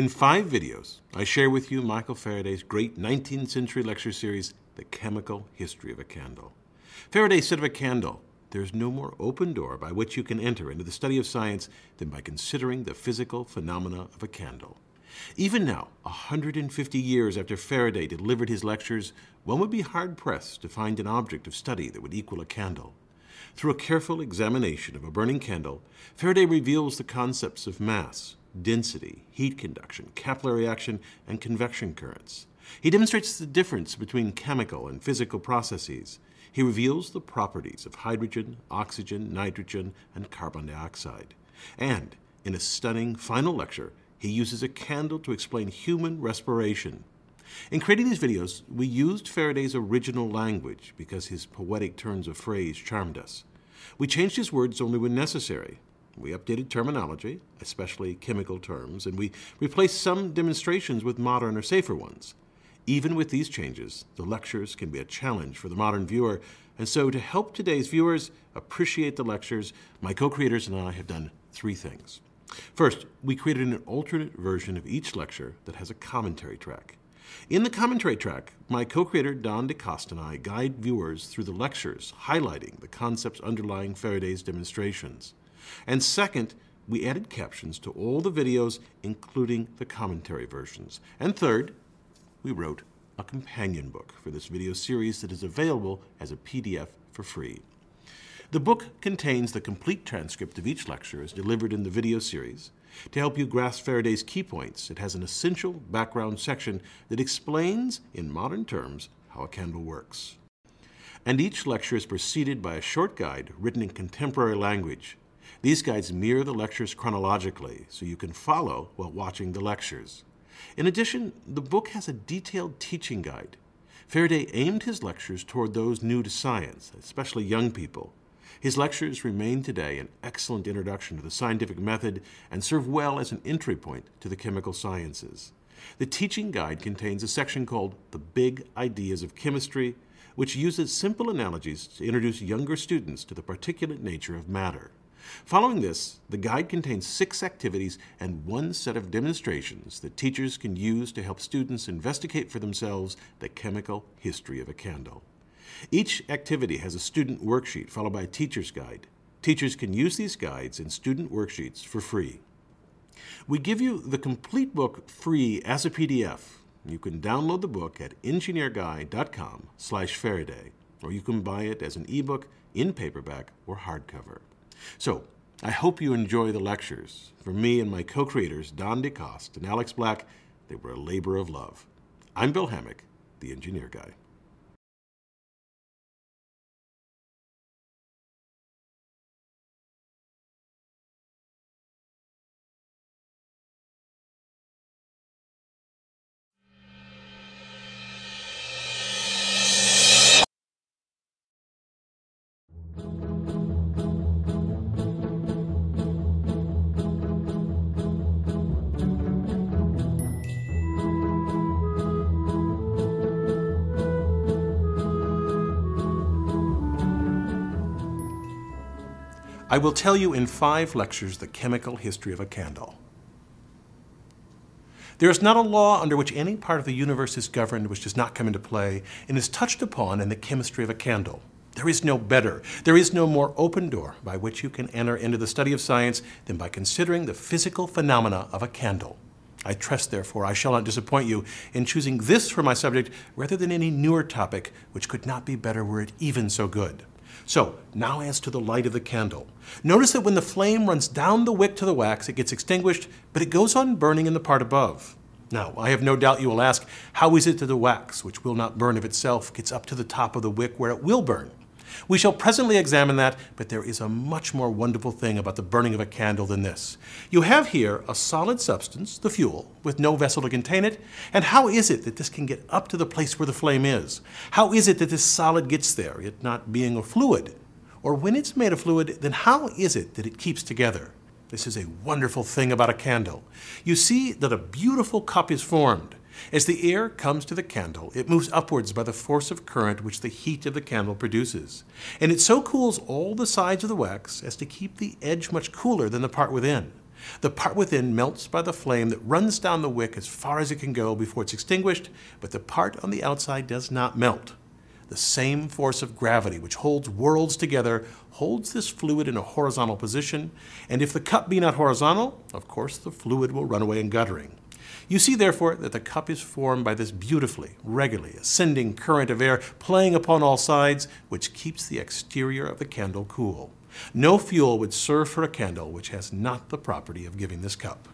In five videos, I share with you Michael Faraday's great 19th century lecture series, The Chemical History of a Candle. Faraday said of a candle, there's no more open door by which you can enter into the study of science than by considering the physical phenomena of a candle. Even now, 150 years after Faraday delivered his lectures, one would be hard pressed to find an object of study that would equal a candle. Through a careful examination of a burning candle, Faraday reveals the concepts of mass, density, heat conduction, capillary action, and convection currents. He demonstrates the difference between chemical and physical processes. He reveals the properties of hydrogen, oxygen, nitrogen, and carbon dioxide. And, in a stunning final lecture, he uses a candle to explain human respiration. In creating these videos, we used Faraday's original language because his poetic turns of phrase charmed us. We changed his words only when necessary. We updated terminology, especially chemical terms, and we replaced some demonstrations with modern or safer ones. Even with these changes, the lectures can be a challenge for the modern viewer, and so to help today's viewers appreciate the lectures, my co-creators and I have done three things. First, we created an alternate version of each lecture that has a commentary track. In the commentary track, my co-creator Don DeCoste and I guide viewers through the lectures, highlighting the concepts underlying Faraday's demonstrations. And second, we added captions to all the videos, including the commentary versions. And third, we wrote a companion book for this video series that is available as a PDF for free. The book contains the complete transcript of each lecture as delivered in the video series. To help you grasp Faraday's key points, it has an essential background section that explains, in modern terms, how a candle works. And each lecture is preceded by a short guide written in contemporary language. These guides mirror the lectures chronologically so you can follow while watching the lectures. In addition, the book has a detailed teaching guide. Faraday aimed his lectures toward those new to science, especially young people. His lectures remain today an excellent introduction to the scientific method and serve well as an entry point to the chemical sciences. The teaching guide contains a section called The Big Ideas of Chemistry, which uses simple analogies to introduce younger students to the particulate nature of matter. Following this, the guide contains six activities and one set of demonstrations that teachers can use to help students investigate for themselves the chemical history of a candle. Each activity has a student worksheet followed by a teacher's guide. Teachers can use these guides and student worksheets for free. We give you the complete book free as a PDF. You can download the book at engineerguy.com slash Faraday, or you can buy it as an ebook in paperback or hardcover. So, I hope you enjoy the lectures. For me and my co-creators, Don DeCoste and Alex Black, they were a labor of love. I'm Bill Hammack, the Engineer Guy. I will tell you in five lectures the chemical history of a candle. There is not a law under which any part of the universe is governed which does not come into play and is touched upon in the chemistry of a candle. There is no better, there is no more open door by which you can enter into the study of science than by considering the physical phenomena of a candle. I trust, therefore, I shall not disappoint you in choosing this for my subject rather than any newer topic which could not be better were it even so good. So, now as to the light of the candle. Notice that when the flame runs down the wick to the wax, it gets extinguished, but it goes on burning in the part above. Now, I have no doubt you will ask, how is it that the wax, which will not burn of itself, gets up to the top of the wick where it will burn? We shall presently examine that, but there is a much more wonderful thing about the burning of a candle than this. You have here a solid substance, the fuel, with no vessel to contain it, and how is it that this can get up to the place where the flame is? How is it that this solid gets there, it not being a fluid? Or when it's made a fluid, then how is it that it keeps together? This is a wonderful thing about a candle. You see that a beautiful cup is formed. As the air comes to the candle, it moves upwards by the force of current which the heat of the candle produces. And it so cools all the sides of the wax as to keep the edge much cooler than the part within. The part within melts by the flame that runs down the wick as far as it can go before it's extinguished, but the part on the outside does not melt. The same force of gravity which holds worlds together holds this fluid in a horizontal position, and if the cup be not horizontal, of course the fluid will run away in guttering. You see, therefore, that the cup is formed by this beautifully, regularly ascending current of air playing upon all sides, which keeps the exterior of the candle cool. No fuel would serve for a candle which has not the property of giving this cup.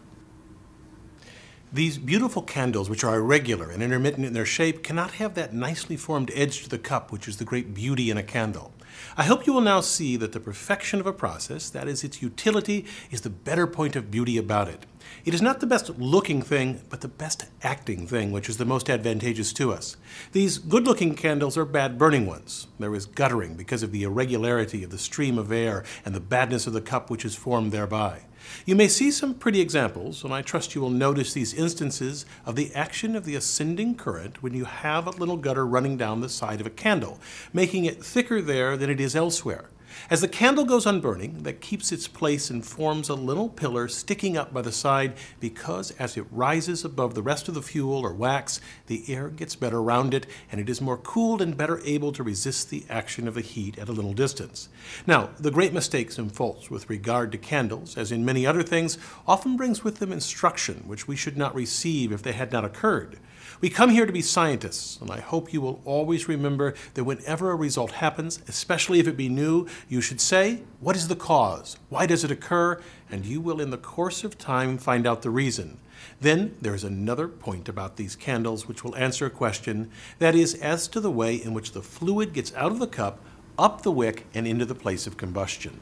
These beautiful candles, which are irregular and intermittent in their shape, cannot have that nicely formed edge to the cup, which is the great beauty in a candle. I hope you will now see that the perfection of a process, that is its utility, is the better point of beauty about it. It is not the best looking thing, but the best acting thing, which is the most advantageous to us. These good looking candles are bad burning ones. There is guttering because of the irregularity of the stream of air and the badness of the cup which is formed thereby. You may see some pretty examples, and I trust you will notice these instances of the action of the ascending current when you have a little gutter running down the side of a candle, making it thicker there than it is elsewhere. As the candle goes on burning, that keeps its place and forms a little pillar sticking up by the side because as it rises above the rest of the fuel or wax, the air gets better around it and it is more cooled and better able to resist the action of the heat at a little distance. Now, the great mistakes and faults with regard to candles, as in many other things, often brings with them instruction which we should not receive if they had not occurred. We come here to be scientists, and I hope you will always remember that whenever a result happens, especially if it be new, you should say, What is the cause? Why does it occur? And you will, in the course of time, find out the reason. Then there is another point about these candles which will answer a question that is, as to the way in which the fluid gets out of the cup, up the wick, and into the place of combustion.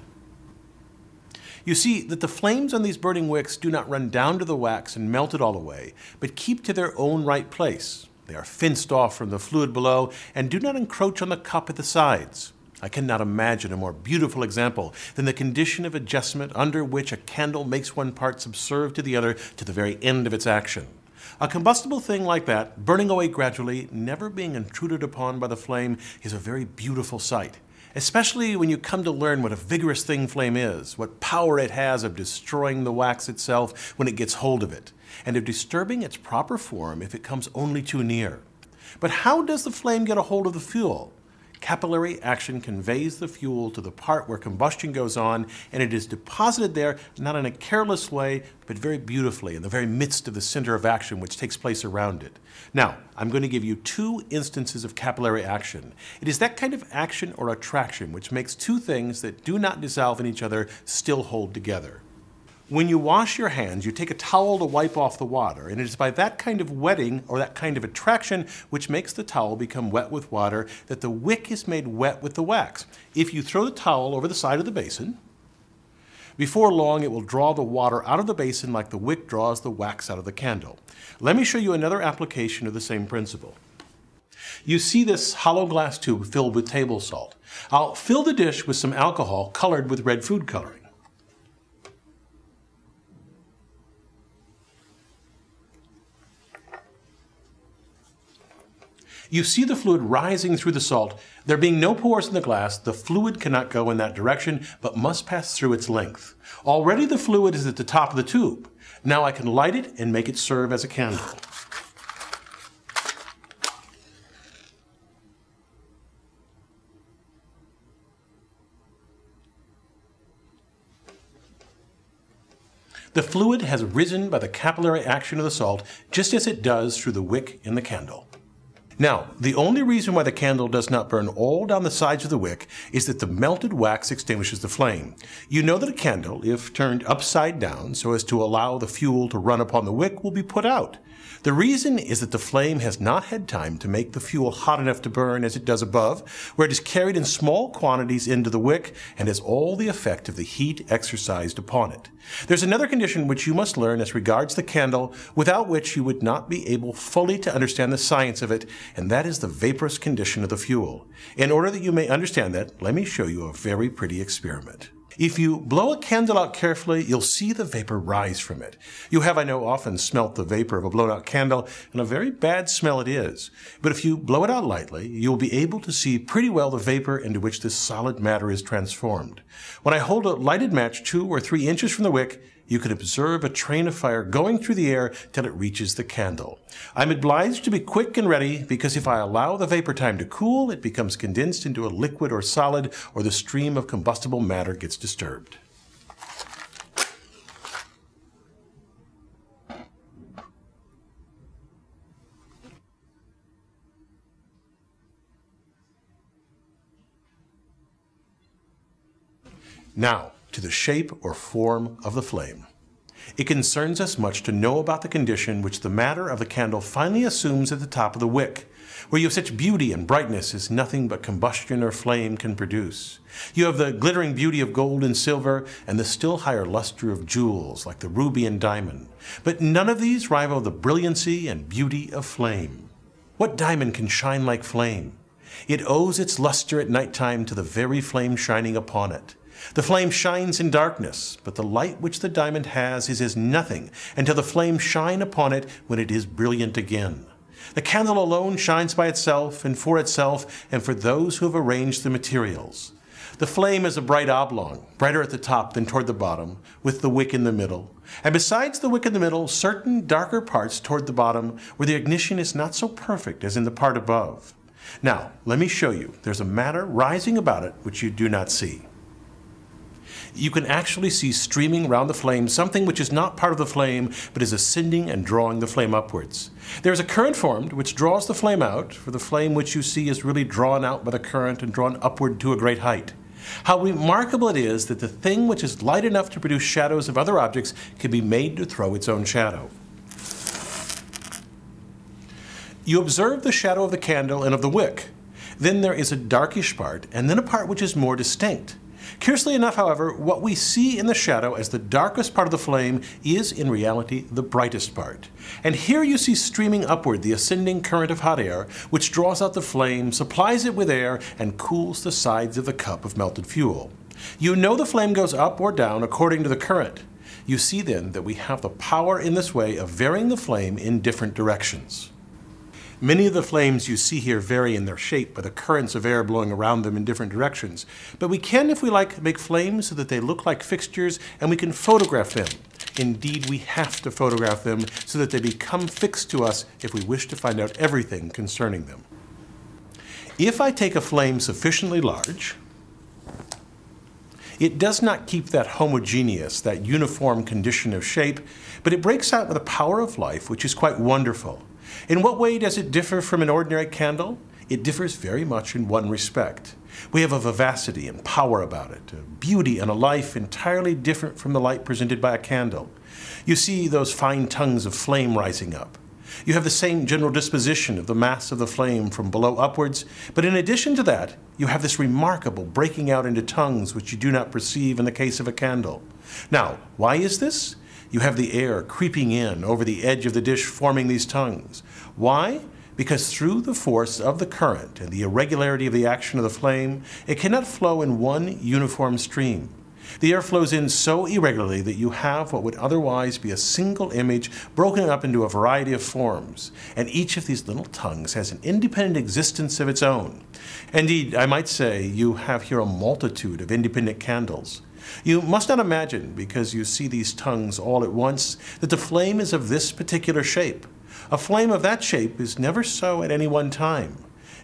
You see that the flames on these burning wicks do not run down to the wax and melt it all away, but keep to their own right place. They are fenced off from the fluid below and do not encroach on the cup at the sides. I cannot imagine a more beautiful example than the condition of adjustment under which a candle makes one part subserve to the other to the very end of its action. A combustible thing like that, burning away gradually, never being intruded upon by the flame, is a very beautiful sight especially when you come to learn what a vigorous thing flame is, what power it has of destroying the wax itself when it gets hold of it, and of disturbing its proper form if it comes only too near. But how does the flame get a hold of the fuel? Capillary action conveys the fuel to the part where combustion goes on, and it is deposited there not in a careless way, but very beautifully in the very midst of the center of action which takes place around it. Now, I'm going to give you two instances of capillary action. It is that kind of action or attraction which makes two things that do not dissolve in each other still hold together. When you wash your hands, you take a towel to wipe off the water, and it is by that kind of wetting or that kind of attraction which makes the towel become wet with water that the wick is made wet with the wax. If you throw the towel over the side of the basin, before long it will draw the water out of the basin like the wick draws the wax out of the candle. Let me show you another application of the same principle. You see this hollow glass tube filled with table salt. I'll fill the dish with some alcohol colored with red food coloring. You see the fluid rising through the salt. There being no pores in the glass, the fluid cannot go in that direction, but must pass through its length. Already the fluid is at the top of the tube. Now I can light it and make it serve as a candle. The fluid has risen by the capillary action of the salt, just as it does through the wick in the candle. Now, the only reason why the candle does not burn all down the sides of the wick is that the melted wax extinguishes the flame. You know that a candle, if turned upside down so as to allow the fuel to run upon the wick, will be put out. The reason is that the flame has not had time to make the fuel hot enough to burn as it does above, where it is carried in small quantities into the wick and has all the effect of the heat exercised upon it. There's another condition which you must learn as regards the candle, without which you would not be able fully to understand the science of it, and that is the vaporous condition of the fuel. In order that you may understand that, let me show you a very pretty experiment. If you blow a candle out carefully, you'll see the vapor rise from it. You have, I know, often smelt the vapor of a blown out candle, and a very bad smell it is. But if you blow it out lightly, you'll be able to see pretty well the vapor into which this solid matter is transformed. When I hold a lighted match two or three inches from the wick, you can observe a train of fire going through the air till it reaches the candle. I'm obliged to be quick and ready because if I allow the vapor time to cool, it becomes condensed into a liquid or solid, or the stream of combustible matter gets disturbed. Now, to the shape or form of the flame. It concerns us much to know about the condition which the matter of the candle finally assumes at the top of the wick, where you have such beauty and brightness as nothing but combustion or flame can produce. You have the glittering beauty of gold and silver, and the still higher luster of jewels like the ruby and diamond. But none of these rival the brilliancy and beauty of flame. What diamond can shine like flame? It owes its luster at night time to the very flame shining upon it. The flame shines in darkness, but the light which the diamond has is as nothing until the flame shine upon it when it is brilliant again. The candle alone shines by itself and for itself and for those who have arranged the materials. The flame is a bright oblong, brighter at the top than toward the bottom, with the wick in the middle. And besides the wick in the middle, certain darker parts toward the bottom where the ignition is not so perfect as in the part above. Now, let me show you. There's a matter rising about it which you do not see you can actually see streaming round the flame something which is not part of the flame, but is ascending and drawing the flame upwards. There is a current formed which draws the flame out, for the flame which you see is really drawn out by the current and drawn upward to a great height. How remarkable it is that the thing which is light enough to produce shadows of other objects can be made to throw its own shadow. You observe the shadow of the candle and of the wick. Then there is a darkish part, and then a part which is more distinct. Curiously enough, however, what we see in the shadow as the darkest part of the flame is in reality the brightest part. And here you see streaming upward the ascending current of hot air, which draws out the flame, supplies it with air, and cools the sides of the cup of melted fuel. You know the flame goes up or down according to the current. You see then that we have the power in this way of varying the flame in different directions. Many of the flames you see here vary in their shape by the currents of air blowing around them in different directions. But we can, if we like, make flames so that they look like fixtures and we can photograph them. Indeed, we have to photograph them so that they become fixed to us if we wish to find out everything concerning them. If I take a flame sufficiently large, it does not keep that homogeneous, that uniform condition of shape, but it breaks out with a power of life which is quite wonderful. In what way does it differ from an ordinary candle? It differs very much in one respect. We have a vivacity and power about it, a beauty and a life entirely different from the light presented by a candle. You see those fine tongues of flame rising up. You have the same general disposition of the mass of the flame from below upwards, but in addition to that, you have this remarkable breaking out into tongues which you do not perceive in the case of a candle. Now, why is this? You have the air creeping in over the edge of the dish, forming these tongues. Why? Because through the force of the current and the irregularity of the action of the flame, it cannot flow in one uniform stream. The air flows in so irregularly that you have what would otherwise be a single image broken up into a variety of forms, and each of these little tongues has an independent existence of its own. Indeed, I might say you have here a multitude of independent candles. You must not imagine, because you see these tongues all at once, that the flame is of this particular shape. A flame of that shape is never so at any one time.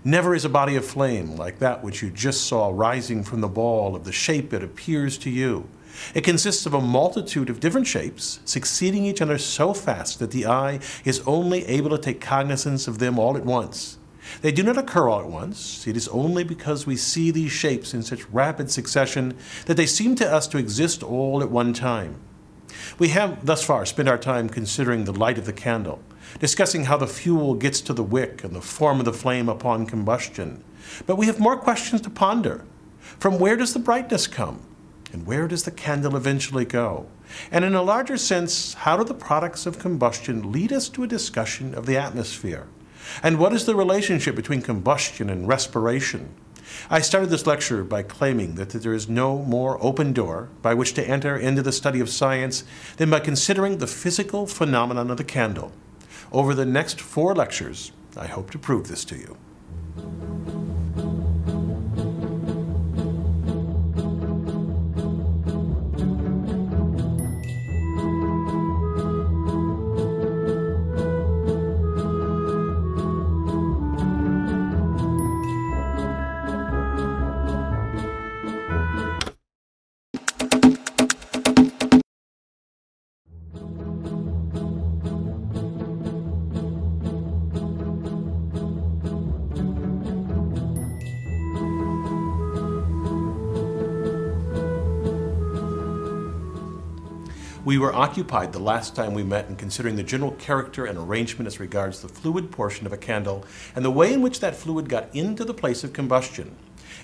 Never is a body of flame like that which you just saw rising from the ball of the shape it appears to you. It consists of a multitude of different shapes, succeeding each other so fast that the eye is only able to take cognizance of them all at once. They do not occur all at once. It is only because we see these shapes in such rapid succession that they seem to us to exist all at one time. We have thus far spent our time considering the light of the candle, discussing how the fuel gets to the wick and the form of the flame upon combustion. But we have more questions to ponder. From where does the brightness come? And where does the candle eventually go? And in a larger sense, how do the products of combustion lead us to a discussion of the atmosphere? And what is the relationship between combustion and respiration? I started this lecture by claiming that there is no more open door by which to enter into the study of science than by considering the physical phenomenon of the candle. Over the next four lectures, I hope to prove this to you. Occupied the last time we met in considering the general character and arrangement as regards the fluid portion of a candle and the way in which that fluid got into the place of combustion.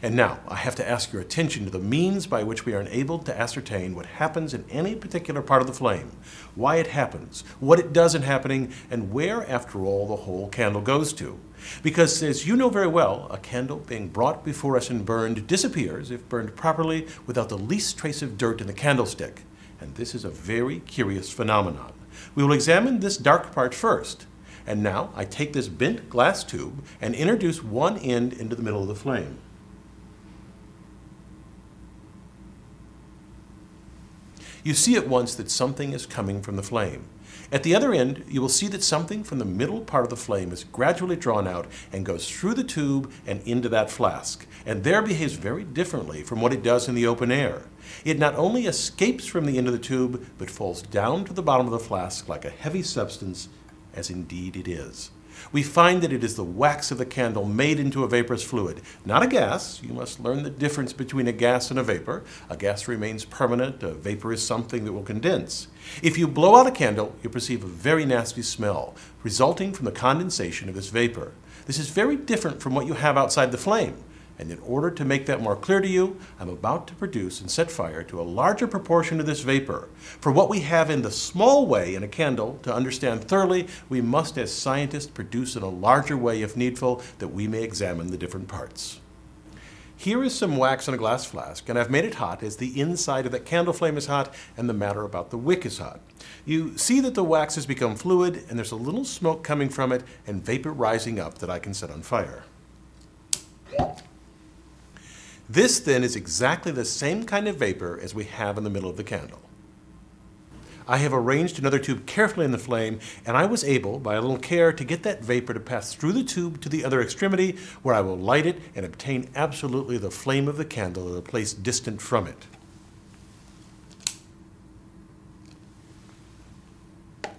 And now I have to ask your attention to the means by which we are enabled to ascertain what happens in any particular part of the flame, why it happens, what it does in happening, and where, after all, the whole candle goes to. Because, as you know very well, a candle being brought before us and burned disappears, if burned properly, without the least trace of dirt in the candlestick. And this is a very curious phenomenon. We will examine this dark part first. And now I take this bent glass tube and introduce one end into the middle of the flame. You see at once that something is coming from the flame. At the other end, you will see that something from the middle part of the flame is gradually drawn out and goes through the tube and into that flask, and there behaves very differently from what it does in the open air. It not only escapes from the end of the tube, but falls down to the bottom of the flask like a heavy substance, as indeed it is we find that it is the wax of the candle made into a vaporous fluid, not a gas. You must learn the difference between a gas and a vapor. A gas remains permanent, a vapor is something that will condense. If you blow out a candle, you perceive a very nasty smell resulting from the condensation of this vapor. This is very different from what you have outside the flame. And in order to make that more clear to you, I'm about to produce and set fire to a larger proportion of this vapor. For what we have in the small way in a candle to understand thoroughly, we must as scientists produce in a larger way if needful, that we may examine the different parts. Here is some wax in a glass flask, and I've made it hot as the inside of that candle flame is hot and the matter about the wick is hot. You see that the wax has become fluid and there's a little smoke coming from it and vapor rising up that I can set on fire. This then is exactly the same kind of vapor as we have in the middle of the candle. I have arranged another tube carefully in the flame, and I was able, by a little care, to get that vapor to pass through the tube to the other extremity, where I will light it and obtain absolutely the flame of the candle at a place distant from it.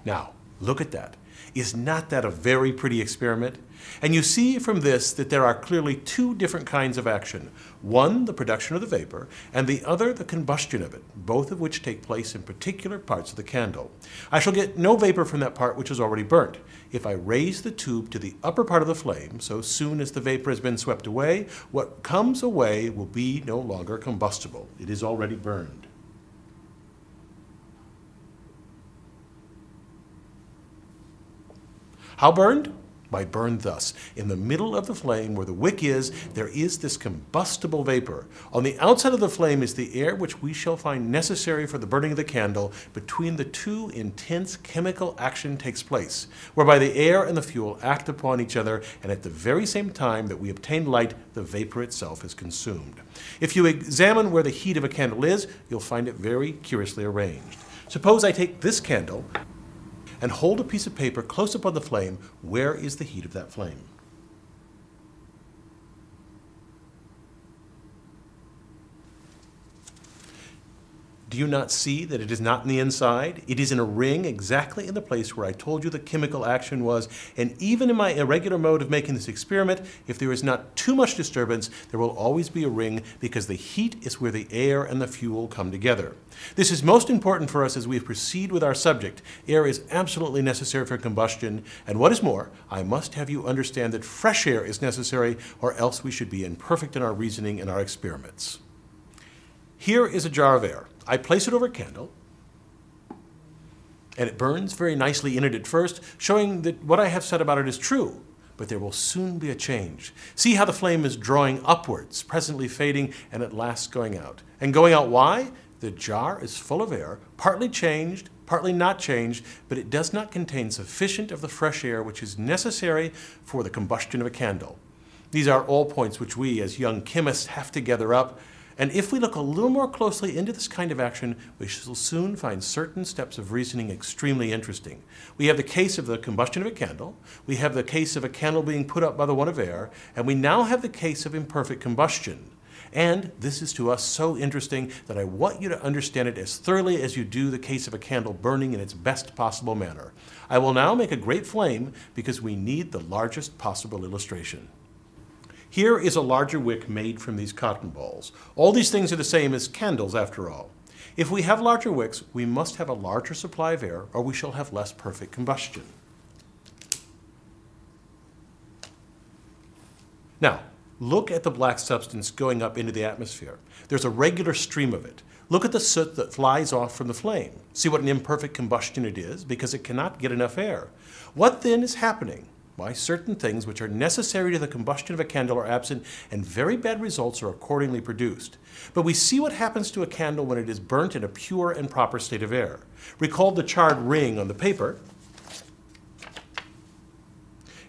Now, look at that. Is not that a very pretty experiment? And you see from this that there are clearly two different kinds of action. One, the production of the vapor, and the other, the combustion of it, both of which take place in particular parts of the candle. I shall get no vapor from that part which is already burnt. If I raise the tube to the upper part of the flame, so soon as the vapor has been swept away, what comes away will be no longer combustible. It is already burned. How burned? By burn thus. In the middle of the flame where the wick is, there is this combustible vapor. On the outside of the flame is the air which we shall find necessary for the burning of the candle. Between the two, intense chemical action takes place, whereby the air and the fuel act upon each other, and at the very same time that we obtain light, the vapor itself is consumed. If you examine where the heat of a candle is, you'll find it very curiously arranged. Suppose I take this candle, and hold a piece of paper close up on the flame, where is the heat of that flame? Do you not see that it is not in the inside? It is in a ring exactly in the place where I told you the chemical action was. And even in my irregular mode of making this experiment, if there is not too much disturbance, there will always be a ring because the heat is where the air and the fuel come together. This is most important for us as we proceed with our subject. Air is absolutely necessary for combustion. And what is more, I must have you understand that fresh air is necessary or else we should be imperfect in our reasoning and our experiments. Here is a jar of air. I place it over a candle, and it burns very nicely in it at first, showing that what I have said about it is true. But there will soon be a change. See how the flame is drawing upwards, presently fading, and at last going out. And going out why? The jar is full of air, partly changed, partly not changed, but it does not contain sufficient of the fresh air which is necessary for the combustion of a candle. These are all points which we, as young chemists, have to gather up and if we look a little more closely into this kind of action, we shall soon find certain steps of reasoning extremely interesting. We have the case of the combustion of a candle, we have the case of a candle being put up by the want of air, and we now have the case of imperfect combustion. And this is to us so interesting that I want you to understand it as thoroughly as you do the case of a candle burning in its best possible manner. I will now make a great flame because we need the largest possible illustration. Here is a larger wick made from these cotton balls. All these things are the same as candles after all. If we have larger wicks, we must have a larger supply of air or we shall have less perfect combustion. Now, look at the black substance going up into the atmosphere. There's a regular stream of it. Look at the soot that flies off from the flame. See what an imperfect combustion it is because it cannot get enough air. What then is happening? Why, certain things which are necessary to the combustion of a candle are absent, and very bad results are accordingly produced. But we see what happens to a candle when it is burnt in a pure and proper state of air. Recall the charred ring on the paper.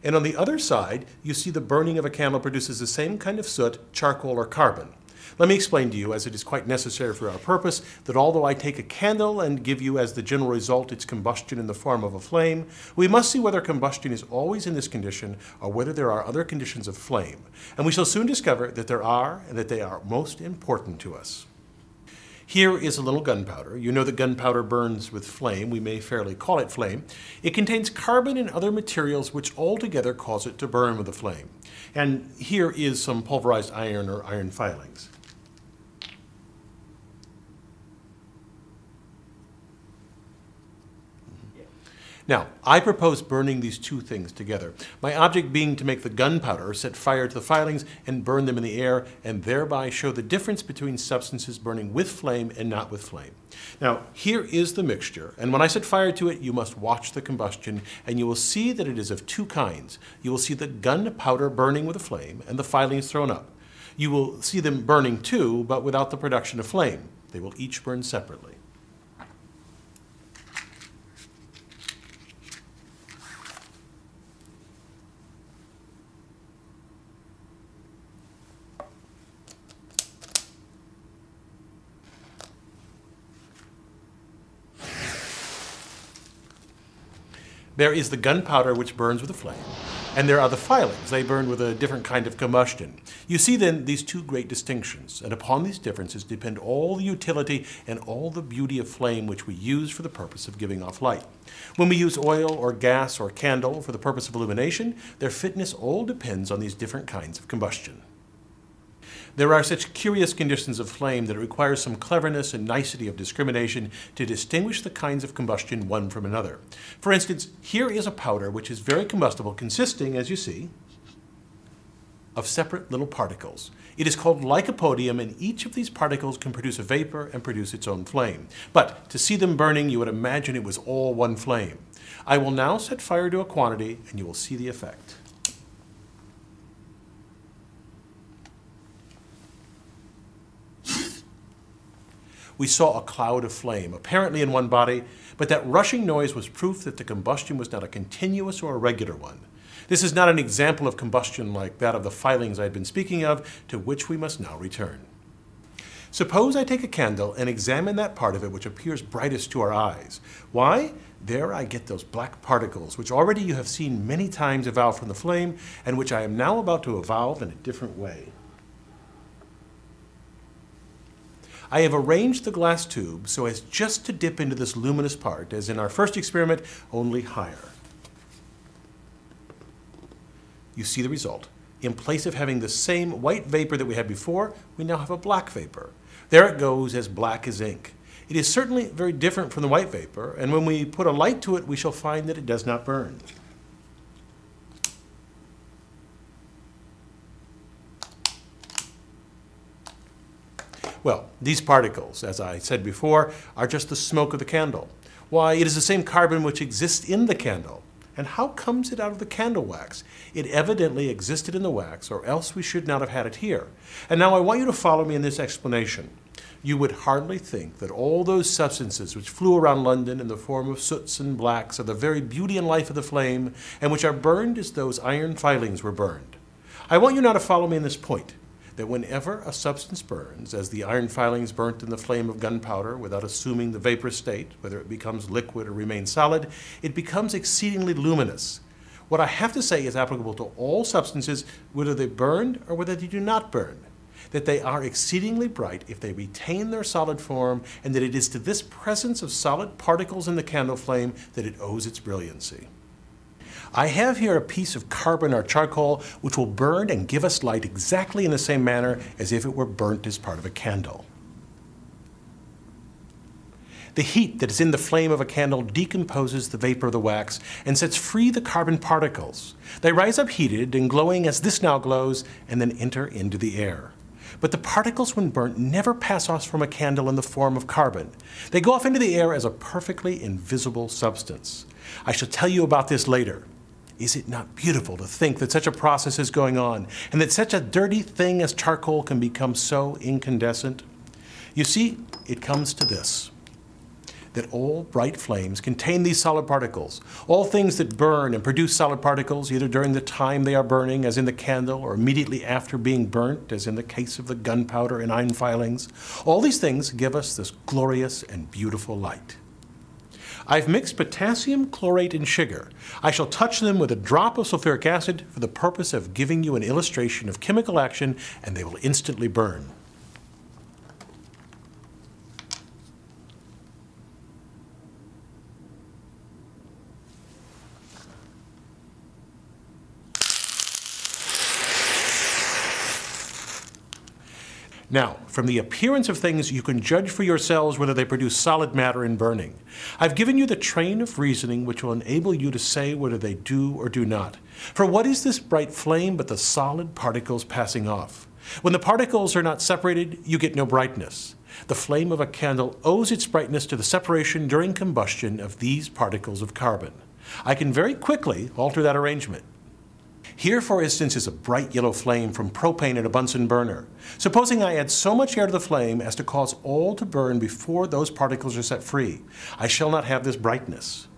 And on the other side, you see the burning of a candle produces the same kind of soot, charcoal, or carbon. Let me explain to you, as it is quite necessary for our purpose, that although I take a candle and give you as the general result its combustion in the form of a flame, we must see whether combustion is always in this condition or whether there are other conditions of flame. And we shall soon discover that there are and that they are most important to us. Here is a little gunpowder. You know that gunpowder burns with flame. We may fairly call it flame. It contains carbon and other materials which altogether cause it to burn with a flame. And here is some pulverized iron or iron filings. Now, I propose burning these two things together, my object being to make the gunpowder set fire to the filings and burn them in the air, and thereby show the difference between substances burning with flame and not with flame. Now, here is the mixture, and when I set fire to it, you must watch the combustion, and you will see that it is of two kinds. You will see the gunpowder burning with a flame and the filings thrown up. You will see them burning too, but without the production of flame. They will each burn separately. There is the gunpowder which burns with a flame, and there are the filings. They burn with a different kind of combustion. You see then these two great distinctions, and upon these differences depend all the utility and all the beauty of flame which we use for the purpose of giving off light. When we use oil or gas or candle for the purpose of illumination, their fitness all depends on these different kinds of combustion. There are such curious conditions of flame that it requires some cleverness and nicety of discrimination to distinguish the kinds of combustion one from another. For instance, here is a powder which is very combustible, consisting, as you see, of separate little particles. It is called lycopodium, and each of these particles can produce a vapor and produce its own flame. But to see them burning, you would imagine it was all one flame. I will now set fire to a quantity, and you will see the effect. We saw a cloud of flame, apparently in one body, but that rushing noise was proof that the combustion was not a continuous or a regular one. This is not an example of combustion like that of the filings I had been speaking of, to which we must now return. Suppose I take a candle and examine that part of it which appears brightest to our eyes. Why? There I get those black particles, which already you have seen many times evolve from the flame, and which I am now about to evolve in a different way. I have arranged the glass tube so as just to dip into this luminous part, as in our first experiment, only higher. You see the result. In place of having the same white vapor that we had before, we now have a black vapor. There it goes, as black as ink. It is certainly very different from the white vapor, and when we put a light to it, we shall find that it does not burn. Well, these particles, as I said before, are just the smoke of the candle. Why, it is the same carbon which exists in the candle. And how comes it out of the candle wax? It evidently existed in the wax, or else we should not have had it here. And now I want you to follow me in this explanation. You would hardly think that all those substances which flew around London in the form of soots and blacks are the very beauty and life of the flame, and which are burned as those iron filings were burned. I want you now to follow me in this point that whenever a substance burns, as the iron filings burnt in the flame of gunpowder without assuming the vapor state, whether it becomes liquid or remains solid, it becomes exceedingly luminous. What I have to say is applicable to all substances, whether they burn or whether they do not burn. That they are exceedingly bright if they retain their solid form, and that it is to this presence of solid particles in the candle flame that it owes its brilliancy. I have here a piece of carbon or charcoal which will burn and give us light exactly in the same manner as if it were burnt as part of a candle. The heat that is in the flame of a candle decomposes the vapor of the wax and sets free the carbon particles. They rise up heated and glowing as this now glows and then enter into the air. But the particles, when burnt, never pass off from a candle in the form of carbon. They go off into the air as a perfectly invisible substance. I shall tell you about this later. Is it not beautiful to think that such a process is going on and that such a dirty thing as charcoal can become so incandescent? You see, it comes to this that all bright flames contain these solid particles. All things that burn and produce solid particles, either during the time they are burning, as in the candle, or immediately after being burnt, as in the case of the gunpowder and iron filings, all these things give us this glorious and beautiful light. I've mixed potassium chlorate and sugar. I shall touch them with a drop of sulfuric acid for the purpose of giving you an illustration of chemical action, and they will instantly burn. Now, from the appearance of things, you can judge for yourselves whether they produce solid matter in burning. I've given you the train of reasoning which will enable you to say whether they do or do not. For what is this bright flame but the solid particles passing off? When the particles are not separated, you get no brightness. The flame of a candle owes its brightness to the separation during combustion of these particles of carbon. I can very quickly alter that arrangement. Here, for instance, is a bright yellow flame from propane in a Bunsen burner. Supposing I add so much air to the flame as to cause all to burn before those particles are set free, I shall not have this brightness.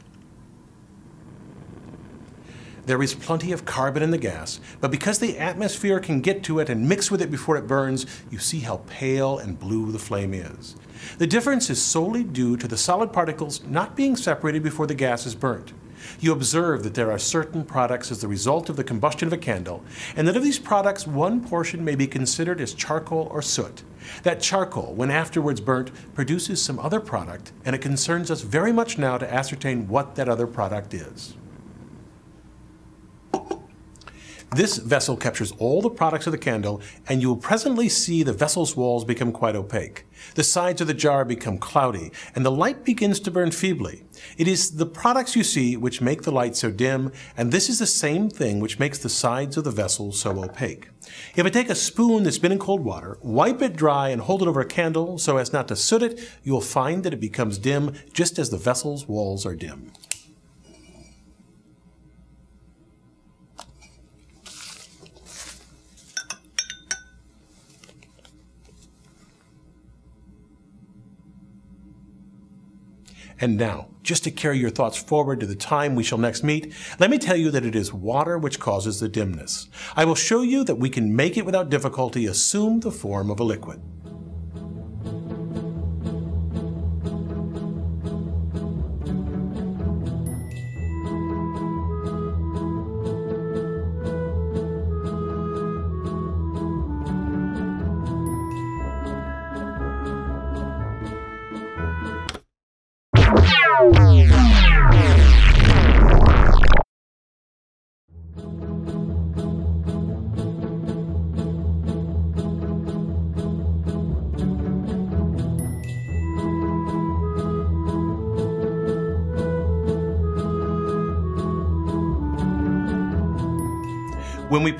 There is plenty of carbon in the gas, but because the atmosphere can get to it and mix with it before it burns, you see how pale and blue the flame is. The difference is solely due to the solid particles not being separated before the gas is burnt you observe that there are certain products as the result of the combustion of a candle, and that of these products, one portion may be considered as charcoal or soot. That charcoal, when afterwards burnt, produces some other product, and it concerns us very much now to ascertain what that other product is. This vessel captures all the products of the candle, and you will presently see the vessel's walls become quite opaque. The sides of the jar become cloudy, and the light begins to burn feebly. It is the products you see which make the light so dim, and this is the same thing which makes the sides of the vessel so opaque. If I take a spoon that's been in cold water, wipe it dry, and hold it over a candle so as not to soot it, you will find that it becomes dim just as the vessel's walls are dim. And now, just to carry your thoughts forward to the time we shall next meet, let me tell you that it is water which causes the dimness. I will show you that we can make it without difficulty assume the form of a liquid.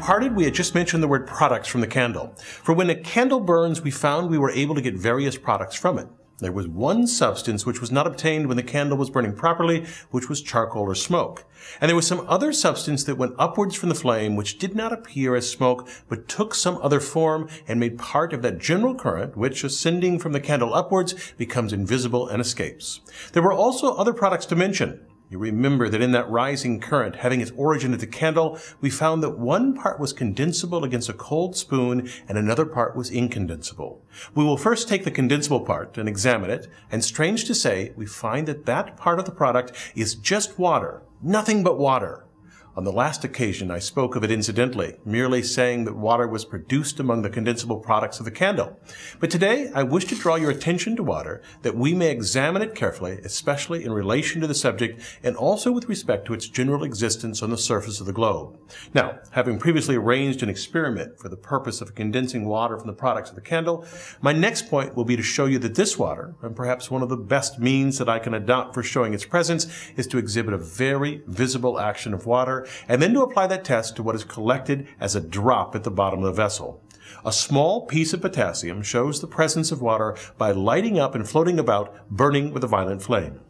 Parted, we had just mentioned the word products from the candle. For when a candle burns, we found we were able to get various products from it. There was one substance which was not obtained when the candle was burning properly, which was charcoal or smoke. And there was some other substance that went upwards from the flame, which did not appear as smoke, but took some other form and made part of that general current, which, ascending from the candle upwards, becomes invisible and escapes. There were also other products to mention. You remember that in that rising current, having its origin at the candle, we found that one part was condensable against a cold spoon and another part was incondensable. We will first take the condensable part and examine it, and strange to say, we find that that part of the product is just water, nothing but water. On the last occasion, I spoke of it incidentally, merely saying that water was produced among the condensable products of the candle. But today, I wish to draw your attention to water that we may examine it carefully, especially in relation to the subject and also with respect to its general existence on the surface of the globe. Now, having previously arranged an experiment for the purpose of condensing water from the products of the candle, my next point will be to show you that this water, and perhaps one of the best means that I can adopt for showing its presence, is to exhibit a very visible action of water and then to apply that test to what is collected as a drop at the bottom of the vessel. A small piece of potassium shows the presence of water by lighting up and floating about, burning with a violent flame.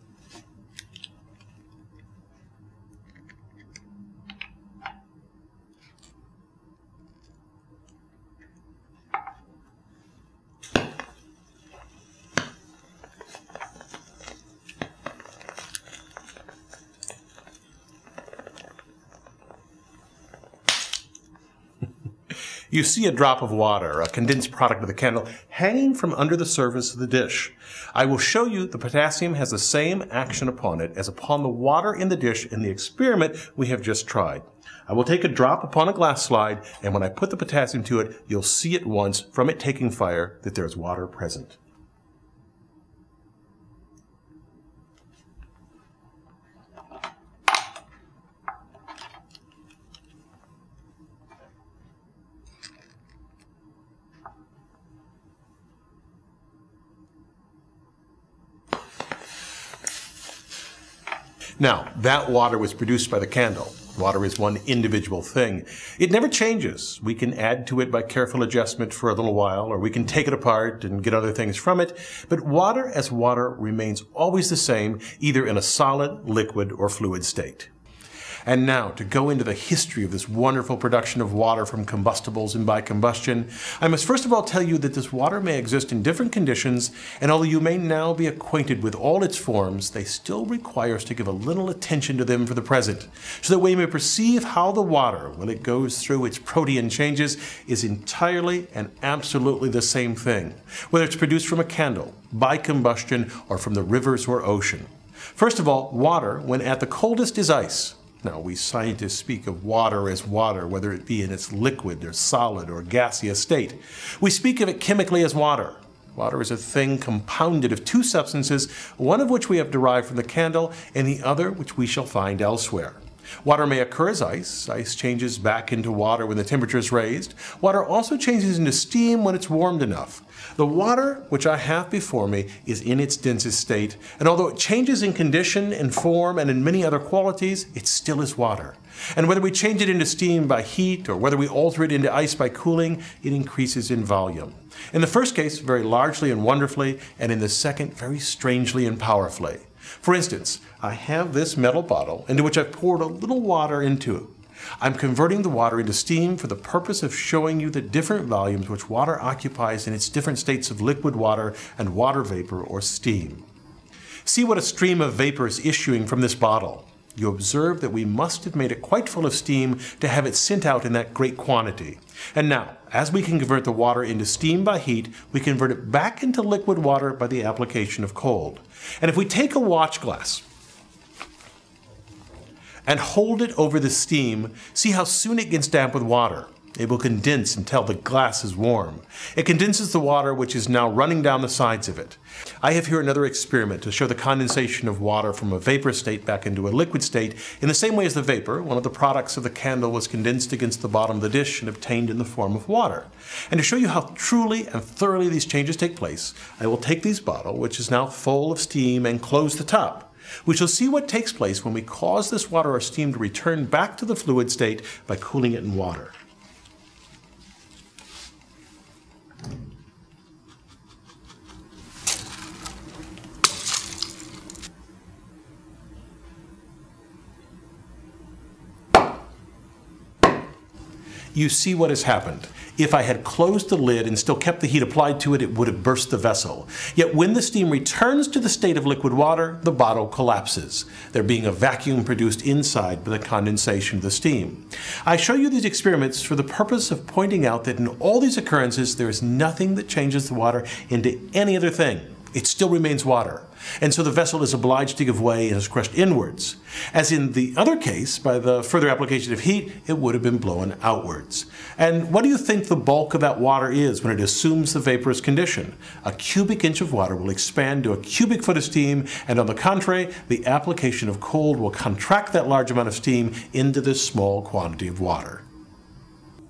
You see a drop of water, a condensed product of the candle, hanging from under the surface of the dish. I will show you the potassium has the same action upon it as upon the water in the dish in the experiment we have just tried. I will take a drop upon a glass slide, and when I put the potassium to it, you'll see at once, from it taking fire, that there is water present. Now, that water was produced by the candle. Water is one individual thing. It never changes. We can add to it by careful adjustment for a little while, or we can take it apart and get other things from it. But water as water remains always the same, either in a solid, liquid, or fluid state. And now, to go into the history of this wonderful production of water from combustibles and by combustion, I must first of all tell you that this water may exist in different conditions, and although you may now be acquainted with all its forms, they still require us to give a little attention to them for the present, so that we may perceive how the water, when it goes through its protean changes, is entirely and absolutely the same thing, whether it's produced from a candle, by combustion, or from the rivers or ocean. First of all, water, when at the coldest, is ice. Now, we scientists speak of water as water, whether it be in its liquid or solid or gaseous state. We speak of it chemically as water. Water is a thing compounded of two substances, one of which we have derived from the candle, and the other which we shall find elsewhere. Water may occur as ice. Ice changes back into water when the temperature is raised. Water also changes into steam when it's warmed enough. The water which I have before me is in its densest state, and although it changes in condition and form and in many other qualities, it still is water. And whether we change it into steam by heat or whether we alter it into ice by cooling, it increases in volume. In the first case, very largely and wonderfully, and in the second, very strangely and powerfully. For instance, I have this metal bottle into which I've poured a little water into. I'm converting the water into steam for the purpose of showing you the different volumes which water occupies in its different states of liquid water and water vapor or steam. See what a stream of vapor is issuing from this bottle. You observe that we must have made it quite full of steam to have it sent out in that great quantity. And now, as we can convert the water into steam by heat, we convert it back into liquid water by the application of cold. And if we take a watch glass and hold it over the steam, see how soon it gets damp with water. It will condense until the glass is warm. It condenses the water which is now running down the sides of it. I have here another experiment to show the condensation of water from a vapor state back into a liquid state in the same way as the vapor, one of the products of the candle, was condensed against the bottom of the dish and obtained in the form of water. And to show you how truly and thoroughly these changes take place, I will take this bottle, which is now full of steam, and close the top. We shall see what takes place when we cause this water or steam to return back to the fluid state by cooling it in water. you see what has happened. If I had closed the lid and still kept the heat applied to it, it would have burst the vessel. Yet when the steam returns to the state of liquid water, the bottle collapses, there being a vacuum produced inside by the condensation of the steam. I show you these experiments for the purpose of pointing out that in all these occurrences, there is nothing that changes the water into any other thing it still remains water. And so the vessel is obliged to give way and is crushed inwards. As in the other case, by the further application of heat, it would have been blown outwards. And what do you think the bulk of that water is when it assumes the vaporous condition? A cubic inch of water will expand to a cubic foot of steam, and on the contrary, the application of cold will contract that large amount of steam into this small quantity of water.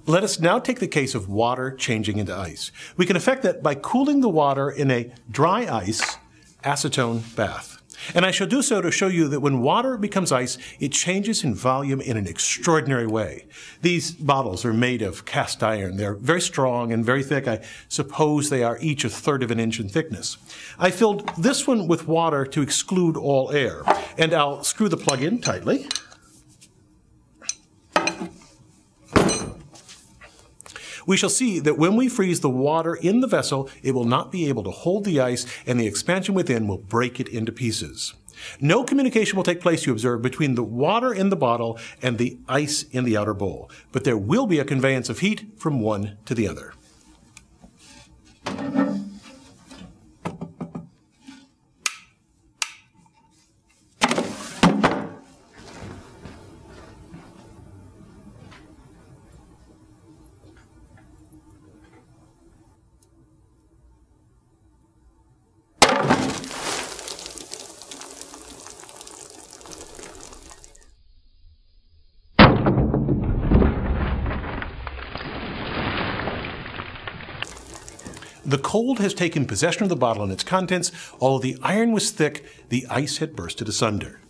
Let us now take the case of water changing into ice. We can effect that by cooling the water in a dry ice acetone bath. And I shall do so to show you that when water becomes ice, it changes in volume in an extraordinary way. These bottles are made of cast iron. They're very strong and very thick. I suppose they are each a third of an inch in thickness. I filled this one with water to exclude all air. And I'll screw the plug in tightly. We shall see that when we freeze the water in the vessel, it will not be able to hold the ice and the expansion within will break it into pieces. No communication will take place, you observe, between the water in the bottle and the ice in the outer bowl, but there will be a conveyance of heat from one to the other. Cold has taken possession of the bottle and its contents. Although the iron was thick, the ice had bursted asunder.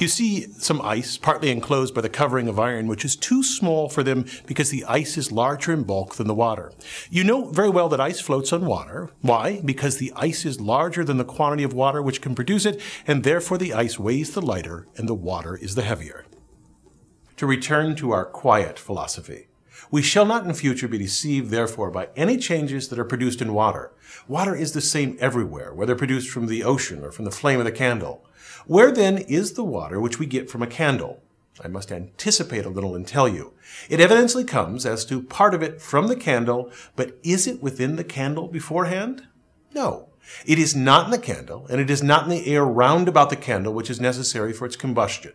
You see some ice, partly enclosed by the covering of iron, which is too small for them because the ice is larger in bulk than the water. You know very well that ice floats on water. Why? Because the ice is larger than the quantity of water which can produce it, and therefore the ice weighs the lighter and the water is the heavier to return to our quiet philosophy. We shall not in future be deceived, therefore, by any changes that are produced in water. Water is the same everywhere, whether produced from the ocean or from the flame of the candle. Where then is the water which we get from a candle? I must anticipate a little and tell you. It evidently comes as to part of it from the candle, but is it within the candle beforehand? No. It is not in the candle, and it is not in the air round about the candle which is necessary for its combustion.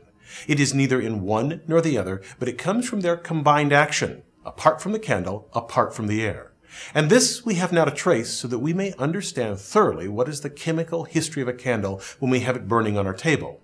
It is neither in one nor the other, but it comes from their combined action, apart from the candle, apart from the air. And this we have now to trace so that we may understand thoroughly what is the chemical history of a candle when we have it burning on our table.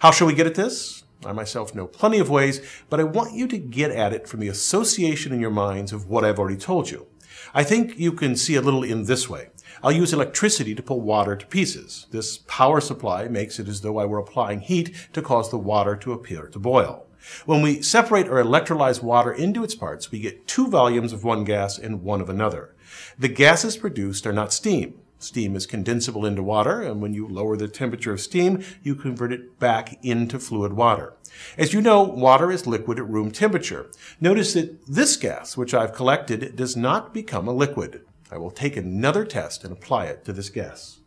How shall we get at this? I myself know plenty of ways, but I want you to get at it from the association in your minds of what I've already told you. I think you can see a little in this way. I'll use electricity to pull water to pieces. This power supply makes it as though I were applying heat to cause the water to appear to boil. When we separate or electrolyze water into its parts, we get two volumes of one gas and one of another. The gases produced are not steam. Steam is condensable into water, and when you lower the temperature of steam, you convert it back into fluid water. As you know, water is liquid at room temperature. Notice that this gas, which I've collected, does not become a liquid. I will take another test and apply it to this gas.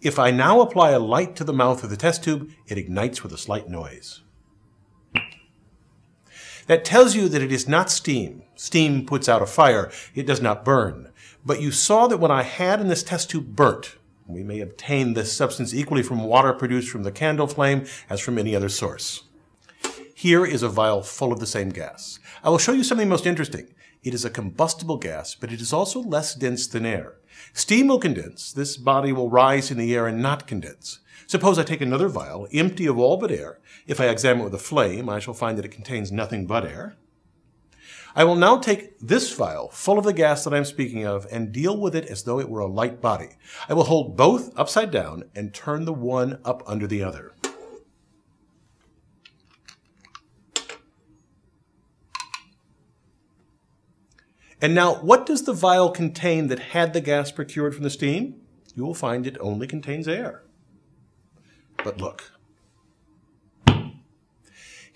If I now apply a light to the mouth of the test tube, it ignites with a slight noise. That tells you that it is not steam. Steam puts out a fire. It does not burn. But you saw that when I had in this test tube burnt, we may obtain this substance equally from water produced from the candle flame as from any other source. Here is a vial full of the same gas. I will show you something most interesting. It is a combustible gas, but it is also less dense than air. Steam will condense. This body will rise in the air and not condense. Suppose I take another vial, empty of all but air. If I examine it with a flame, I shall find that it contains nothing but air. I will now take this vial, full of the gas that I'm speaking of, and deal with it as though it were a light body. I will hold both upside down and turn the one up under the other. And now, what does the vial contain that had the gas procured from the steam? You will find it only contains air. But look,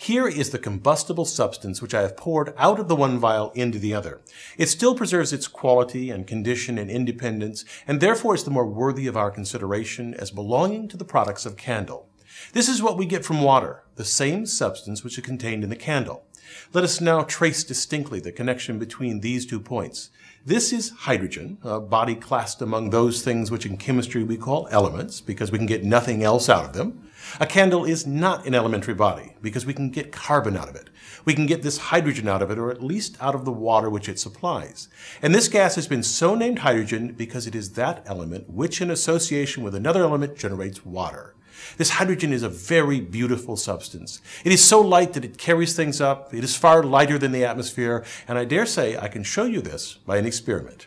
Here is the combustible substance which I have poured out of the one vial into the other. It still preserves its quality and condition and independence, and therefore is the more worthy of our consideration as belonging to the products of candle. This is what we get from water, the same substance which is contained in the candle. Let us now trace distinctly the connection between these two points. This is hydrogen, a body classed among those things which in chemistry we call elements, because we can get nothing else out of them. A candle is not an elementary body, because we can get carbon out of it. We can get this hydrogen out of it, or at least out of the water which it supplies. And this gas has been so named hydrogen because it is that element which, in association with another element, generates water. This hydrogen is a very beautiful substance. It is so light that it carries things up. It is far lighter than the atmosphere, and I dare say I can show you this by an experiment.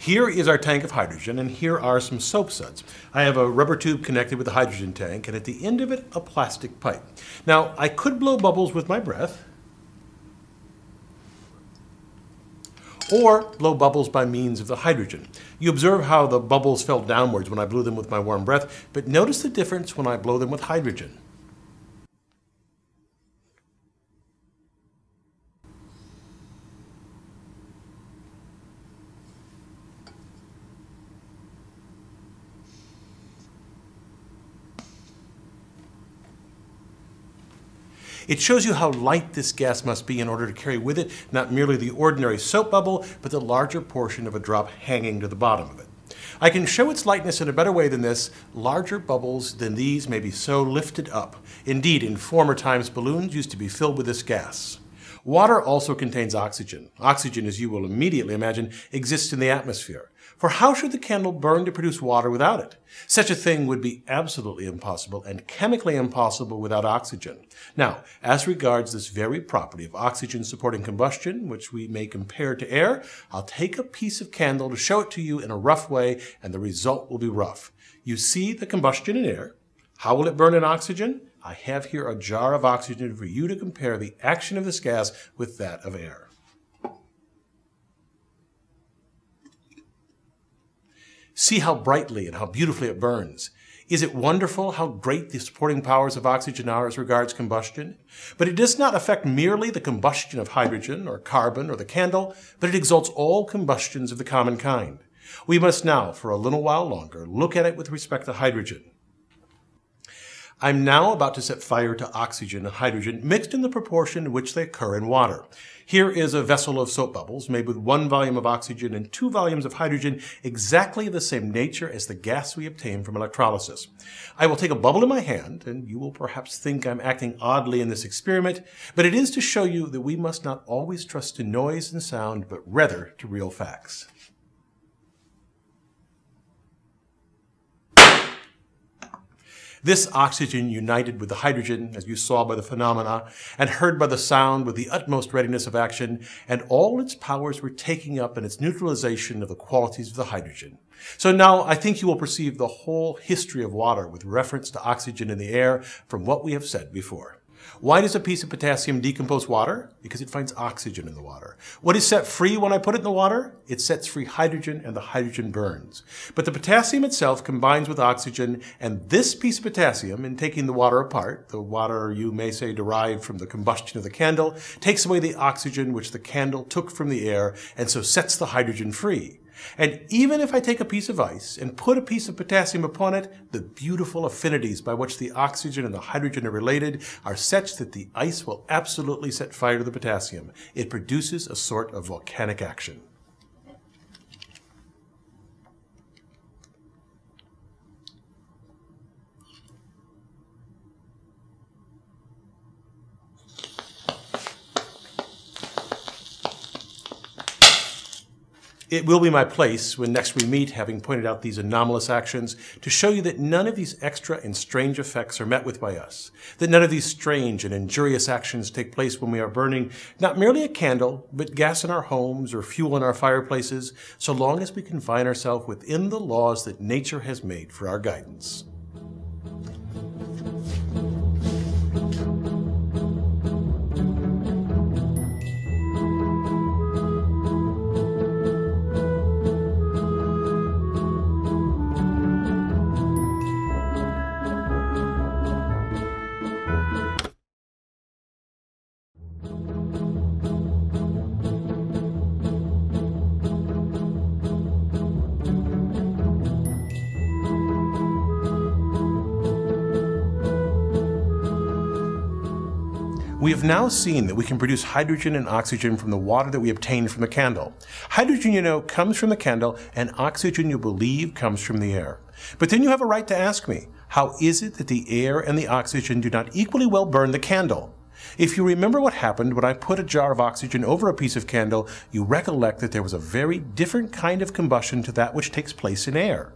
Here is our tank of hydrogen, and here are some soap suds. I have a rubber tube connected with the hydrogen tank, and at the end of it, a plastic pipe. Now, I could blow bubbles with my breath, or blow bubbles by means of the hydrogen. You observe how the bubbles fell downwards when I blew them with my warm breath, but notice the difference when I blow them with hydrogen. It shows you how light this gas must be in order to carry with it not merely the ordinary soap bubble, but the larger portion of a drop hanging to the bottom of it. I can show its lightness in a better way than this. Larger bubbles than these may be so lifted up. Indeed, in former times, balloons used to be filled with this gas. Water also contains oxygen. Oxygen, as you will immediately imagine, exists in the atmosphere. For how should the candle burn to produce water without it? Such a thing would be absolutely impossible and chemically impossible without oxygen. Now, as regards this very property of oxygen supporting combustion, which we may compare to air, I'll take a piece of candle to show it to you in a rough way, and the result will be rough. You see the combustion in air. How will it burn in oxygen? I have here a jar of oxygen for you to compare the action of this gas with that of air. See how brightly and how beautifully it burns. Is it wonderful how great the supporting powers of oxygen are as regards combustion? But it does not affect merely the combustion of hydrogen or carbon or the candle, but it exalts all combustions of the common kind. We must now, for a little while longer, look at it with respect to hydrogen. I'm now about to set fire to oxygen and hydrogen mixed in the proportion in which they occur in water. Here is a vessel of soap bubbles made with one volume of oxygen and two volumes of hydrogen, exactly the same nature as the gas we obtain from electrolysis. I will take a bubble in my hand, and you will perhaps think I'm acting oddly in this experiment, but it is to show you that we must not always trust to noise and sound, but rather to real facts. This oxygen united with the hydrogen, as you saw by the phenomena, and heard by the sound with the utmost readiness of action, and all its powers were taking up in its neutralization of the qualities of the hydrogen. So now I think you will perceive the whole history of water with reference to oxygen in the air from what we have said before. Why does a piece of potassium decompose water? Because it finds oxygen in the water. What is set free when I put it in the water? It sets free hydrogen and the hydrogen burns. But the potassium itself combines with oxygen and this piece of potassium, in taking the water apart, the water you may say derived from the combustion of the candle, takes away the oxygen which the candle took from the air and so sets the hydrogen free. And even if I take a piece of ice and put a piece of potassium upon it, the beautiful affinities by which the oxygen and the hydrogen are related are such that the ice will absolutely set fire to the potassium. It produces a sort of volcanic action. It will be my place, when next we meet, having pointed out these anomalous actions, to show you that none of these extra and strange effects are met with by us, that none of these strange and injurious actions take place when we are burning not merely a candle, but gas in our homes or fuel in our fireplaces, so long as we confine ourselves within the laws that nature has made for our guidance. Now seen that we can produce hydrogen and oxygen from the water that we obtained from the candle. Hydrogen, you know, comes from the candle, and oxygen, you believe, comes from the air. But then you have a right to ask me, how is it that the air and the oxygen do not equally well burn the candle? If you remember what happened when I put a jar of oxygen over a piece of candle, you recollect that there was a very different kind of combustion to that which takes place in air.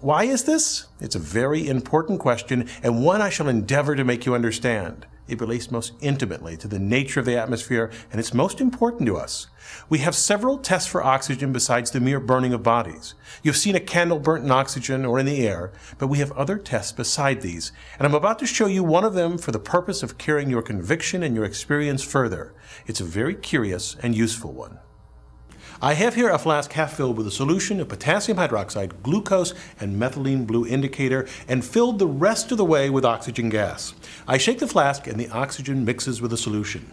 Why is this? It's a very important question and one I shall endeavor to make you understand. It relates most intimately to the nature of the atmosphere and it's most important to us. We have several tests for oxygen besides the mere burning of bodies. You've seen a candle burnt in oxygen or in the air, but we have other tests beside these, and I'm about to show you one of them for the purpose of carrying your conviction and your experience further. It's a very curious and useful one. I have here a flask half filled with a solution of potassium hydroxide, glucose, and methylene blue indicator, and filled the rest of the way with oxygen gas. I shake the flask and the oxygen mixes with the solution.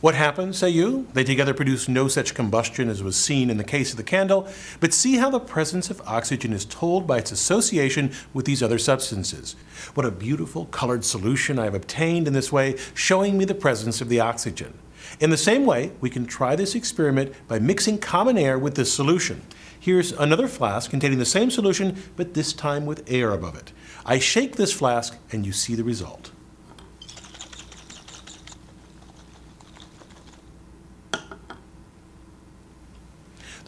What happens, say you? They together produce no such combustion as was seen in the case of the candle, but see how the presence of oxygen is told by its association with these other substances. What a beautiful colored solution I have obtained in this way, showing me the presence of the oxygen. In the same way, we can try this experiment by mixing common air with this solution. Here's another flask containing the same solution, but this time with air above it. I shake this flask and you see the result.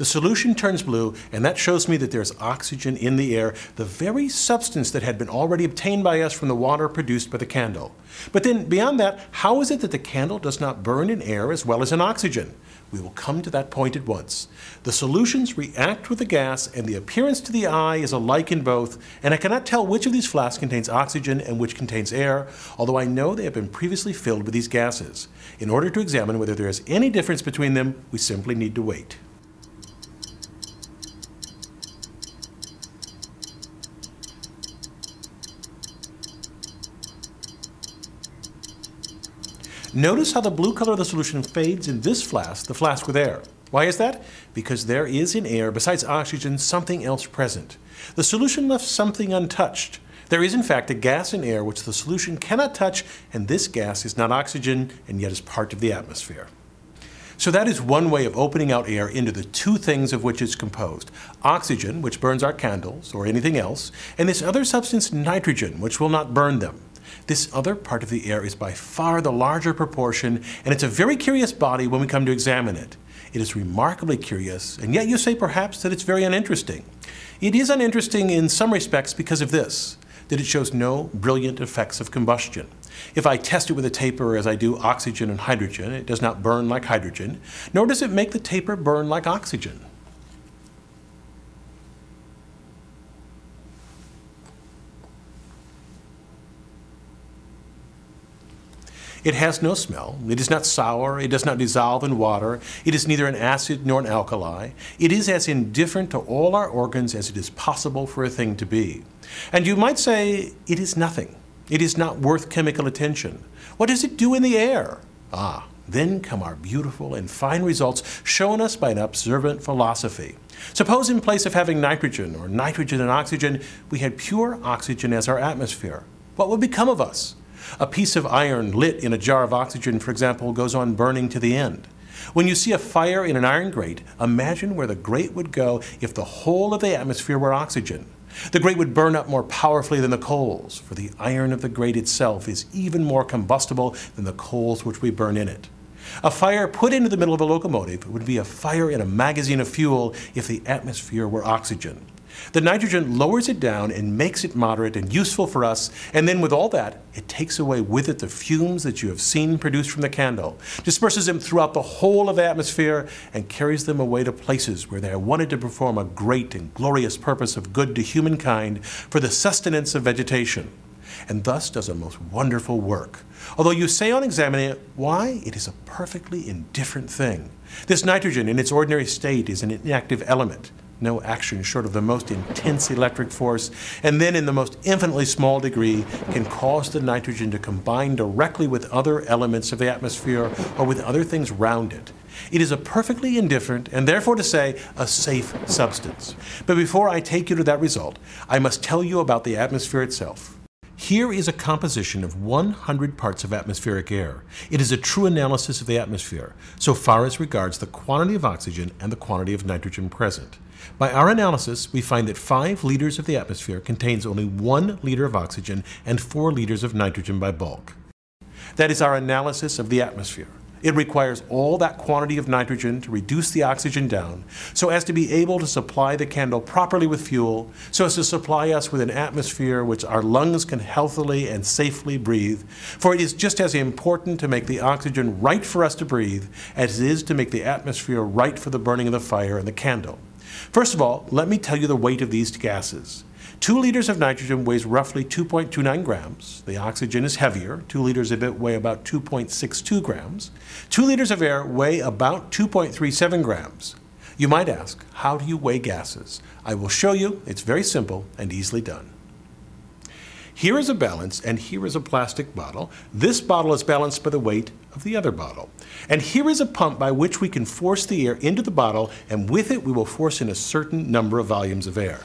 The solution turns blue, and that shows me that there's oxygen in the air, the very substance that had been already obtained by us from the water produced by the candle. But then, beyond that, how is it that the candle does not burn in air as well as in oxygen? We will come to that point at once. The solutions react with the gas, and the appearance to the eye is alike in both, and I cannot tell which of these flasks contains oxygen and which contains air, although I know they have been previously filled with these gases. In order to examine whether there is any difference between them, we simply need to wait. Notice how the blue color of the solution fades in this flask, the flask with air. Why is that? Because there is in air, besides oxygen, something else present. The solution left something untouched. There is, in fact, a gas in air which the solution cannot touch, and this gas is not oxygen and yet is part of the atmosphere. So that is one way of opening out air into the two things of which it's composed oxygen, which burns our candles or anything else, and this other substance, nitrogen, which will not burn them. This other part of the air is by far the larger proportion, and it's a very curious body when we come to examine it. It is remarkably curious, and yet you say perhaps that it's very uninteresting. It is uninteresting in some respects because of this, that it shows no brilliant effects of combustion. If I test it with a taper as I do oxygen and hydrogen, it does not burn like hydrogen, nor does it make the taper burn like oxygen. It has no smell. It is not sour. It does not dissolve in water. It is neither an acid nor an alkali. It is as indifferent to all our organs as it is possible for a thing to be. And you might say, it is nothing. It is not worth chemical attention. What does it do in the air? Ah, then come our beautiful and fine results shown us by an observant philosophy. Suppose in place of having nitrogen or nitrogen and oxygen, we had pure oxygen as our atmosphere. What would become of us? A piece of iron lit in a jar of oxygen, for example, goes on burning to the end. When you see a fire in an iron grate, imagine where the grate would go if the whole of the atmosphere were oxygen. The grate would burn up more powerfully than the coals, for the iron of the grate itself is even more combustible than the coals which we burn in it. A fire put into the middle of a locomotive would be a fire in a magazine of fuel if the atmosphere were oxygen. The nitrogen lowers it down and makes it moderate and useful for us, and then with all that, it takes away with it the fumes that you have seen produced from the candle, disperses them throughout the whole of the atmosphere, and carries them away to places where they are wanted to perform a great and glorious purpose of good to humankind for the sustenance of vegetation, and thus does a most wonderful work. Although you say on examining it, why? It is a perfectly indifferent thing. This nitrogen in its ordinary state is an inactive element no action short of the most intense electric force, and then in the most infinitely small degree can cause the nitrogen to combine directly with other elements of the atmosphere or with other things round it. It is a perfectly indifferent, and therefore to say, a safe substance. But before I take you to that result, I must tell you about the atmosphere itself. Here is a composition of 100 parts of atmospheric air. It is a true analysis of the atmosphere, so far as regards the quantity of oxygen and the quantity of nitrogen present. By our analysis, we find that 5 liters of the atmosphere contains only 1 liter of oxygen and 4 liters of nitrogen by bulk. That is our analysis of the atmosphere. It requires all that quantity of nitrogen to reduce the oxygen down so as to be able to supply the candle properly with fuel, so as to supply us with an atmosphere which our lungs can healthily and safely breathe. For it is just as important to make the oxygen right for us to breathe as it is to make the atmosphere right for the burning of the fire and the candle. First of all, let me tell you the weight of these gases. Two liters of nitrogen weighs roughly 2.29 grams. The oxygen is heavier. Two liters of it weigh about 2.62 grams. Two liters of air weigh about 2.37 grams. You might ask, how do you weigh gases? I will show you. It's very simple and easily done. Here is a balance, and here is a plastic bottle. This bottle is balanced by the weight of the other bottle. And here is a pump by which we can force the air into the bottle, and with it we will force in a certain number of volumes of air.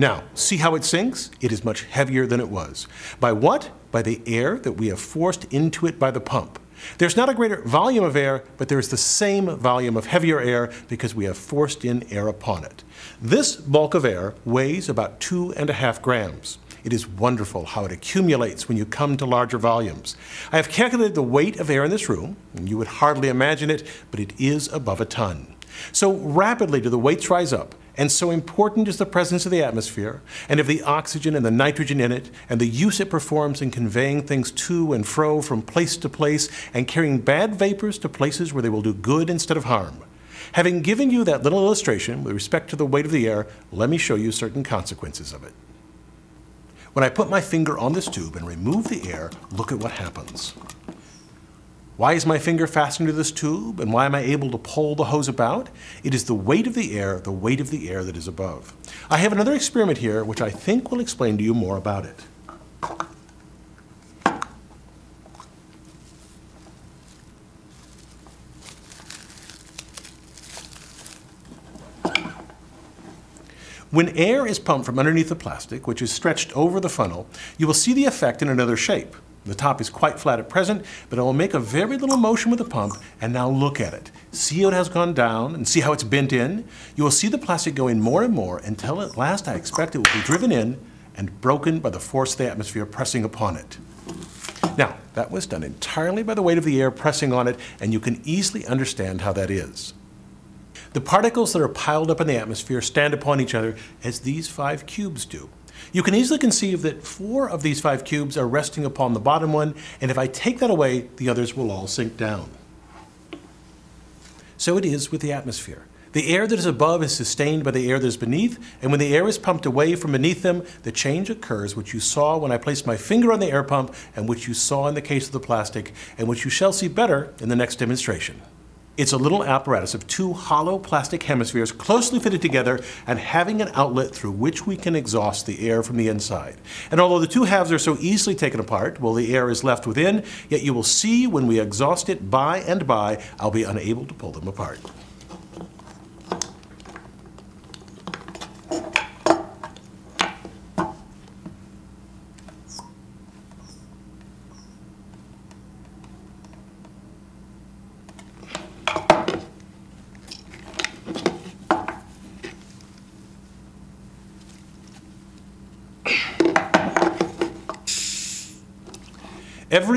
Now, see how it sinks? It is much heavier than it was. By what? By the air that we have forced into it by the pump. There's not a greater volume of air, but there is the same volume of heavier air because we have forced in air upon it. This bulk of air weighs about two and a half grams. It is wonderful how it accumulates when you come to larger volumes. I have calculated the weight of air in this room, and you would hardly imagine it, but it is above a ton. So rapidly do the weights rise up, and so important is the presence of the atmosphere, and of the oxygen and the nitrogen in it, and the use it performs in conveying things to and fro from place to place, and carrying bad vapors to places where they will do good instead of harm. Having given you that little illustration with respect to the weight of the air, let me show you certain consequences of it. When I put my finger on this tube and remove the air, look at what happens. Why is my finger fastened to this tube, and why am I able to pull the hose about? It is the weight of the air, the weight of the air that is above. I have another experiment here which I think will explain to you more about it. When air is pumped from underneath the plastic, which is stretched over the funnel, you will see the effect in another shape. The top is quite flat at present, but I will make a very little motion with the pump, and now look at it. See how it has gone down, and see how it's bent in? You will see the plastic going more and more until at last I expect it will be driven in and broken by the force of the atmosphere pressing upon it. Now, that was done entirely by the weight of the air pressing on it, and you can easily understand how that is. The particles that are piled up in the atmosphere stand upon each other as these five cubes do. You can easily conceive that four of these five cubes are resting upon the bottom one, and if I take that away, the others will all sink down. So it is with the atmosphere. The air that is above is sustained by the air that is beneath, and when the air is pumped away from beneath them, the change occurs which you saw when I placed my finger on the air pump, and which you saw in the case of the plastic, and which you shall see better in the next demonstration. It's a little apparatus of two hollow plastic hemispheres closely fitted together and having an outlet through which we can exhaust the air from the inside. And although the two halves are so easily taken apart while the air is left within, yet you will see when we exhaust it by and by, I'll be unable to pull them apart.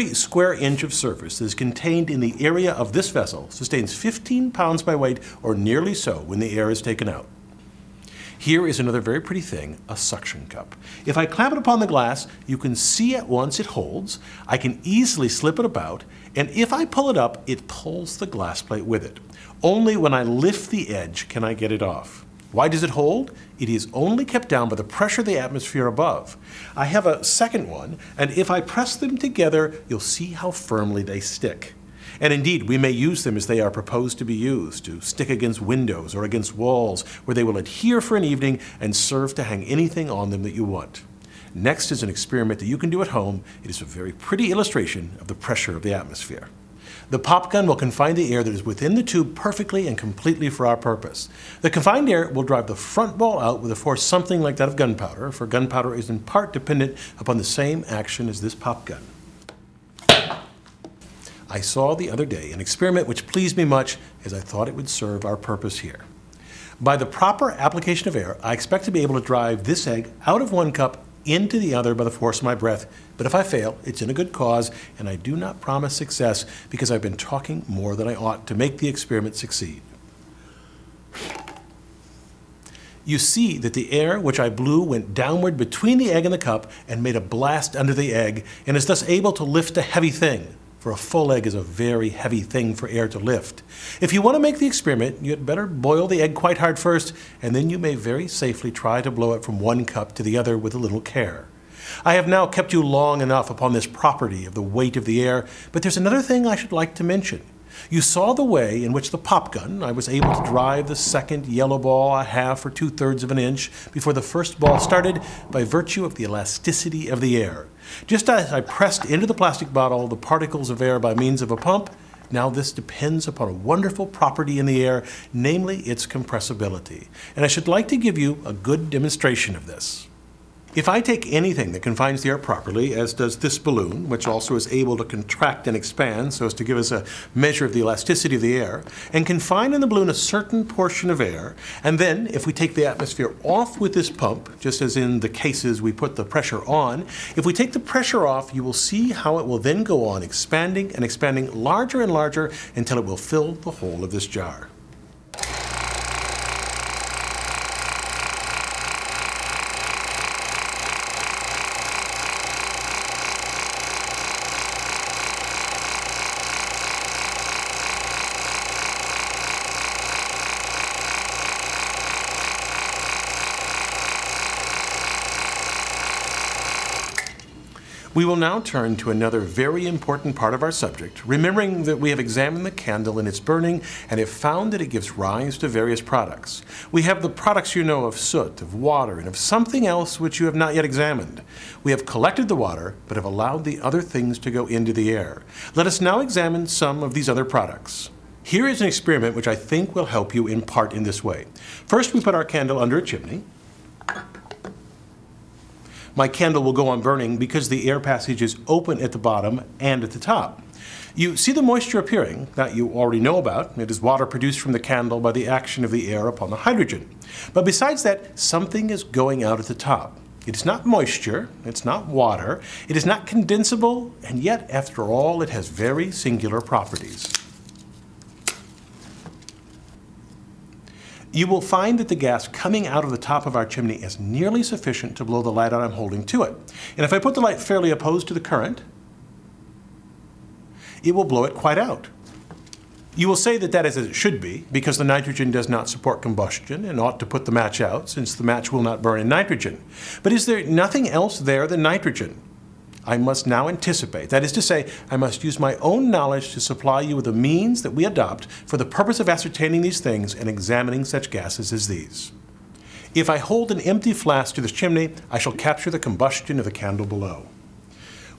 Every square inch of surface that is contained in the area of this vessel sustains 15 pounds by weight, or nearly so, when the air is taken out. Here is another very pretty thing, a suction cup. If I clamp it upon the glass, you can see at once it holds. I can easily slip it about, and if I pull it up, it pulls the glass plate with it. Only when I lift the edge can I get it off. Why does it hold? It is only kept down by the pressure of the atmosphere above. I have a second one, and if I press them together, you'll see how firmly they stick. And indeed, we may use them as they are proposed to be used, to stick against windows or against walls, where they will adhere for an evening and serve to hang anything on them that you want. Next is an experiment that you can do at home. It is a very pretty illustration of the pressure of the atmosphere. The pop gun will confine the air that is within the tube perfectly and completely for our purpose. The confined air will drive the front ball out with a force something like that of gunpowder, for gunpowder is in part dependent upon the same action as this pop gun. I saw the other day an experiment which pleased me much as I thought it would serve our purpose here. By the proper application of air, I expect to be able to drive this egg out of one cup into the other by the force of my breath. But if I fail, it's in a good cause, and I do not promise success because I've been talking more than I ought to make the experiment succeed. You see that the air which I blew went downward between the egg and the cup and made a blast under the egg, and is thus able to lift a heavy thing for a full egg is a very heavy thing for air to lift. If you want to make the experiment, you had better boil the egg quite hard first, and then you may very safely try to blow it from one cup to the other with a little care. I have now kept you long enough upon this property of the weight of the air, but there's another thing I should like to mention. You saw the way in which the pop gun, I was able to drive the second yellow ball a half or two thirds of an inch before the first ball started by virtue of the elasticity of the air. Just as I pressed into the plastic bottle the particles of air by means of a pump, now this depends upon a wonderful property in the air, namely its compressibility. And I should like to give you a good demonstration of this. If I take anything that confines the air properly, as does this balloon, which also is able to contract and expand so as to give us a measure of the elasticity of the air, and confine in the balloon a certain portion of air, and then if we take the atmosphere off with this pump, just as in the cases we put the pressure on, if we take the pressure off, you will see how it will then go on expanding and expanding larger and larger until it will fill the whole of this jar. We will now turn to another very important part of our subject, remembering that we have examined the candle in its burning and have found that it gives rise to various products. We have the products you know of soot, of water, and of something else which you have not yet examined. We have collected the water, but have allowed the other things to go into the air. Let us now examine some of these other products. Here is an experiment which I think will help you in part in this way. First, we put our candle under a chimney my candle will go on burning because the air passage is open at the bottom and at the top. You see the moisture appearing that you already know about. It is water produced from the candle by the action of the air upon the hydrogen. But besides that, something is going out at the top. It is not moisture, it's not water, it is not condensable, and yet, after all, it has very singular properties. You will find that the gas coming out of the top of our chimney is nearly sufficient to blow the light out I'm holding to it. And if I put the light fairly opposed to the current, it will blow it quite out. You will say that that is as it should be, because the nitrogen does not support combustion and ought to put the match out, since the match will not burn in nitrogen. But is there nothing else there than nitrogen? I must now anticipate. That is to say, I must use my own knowledge to supply you with the means that we adopt for the purpose of ascertaining these things and examining such gases as these. If I hold an empty flask to this chimney, I shall capture the combustion of the candle below.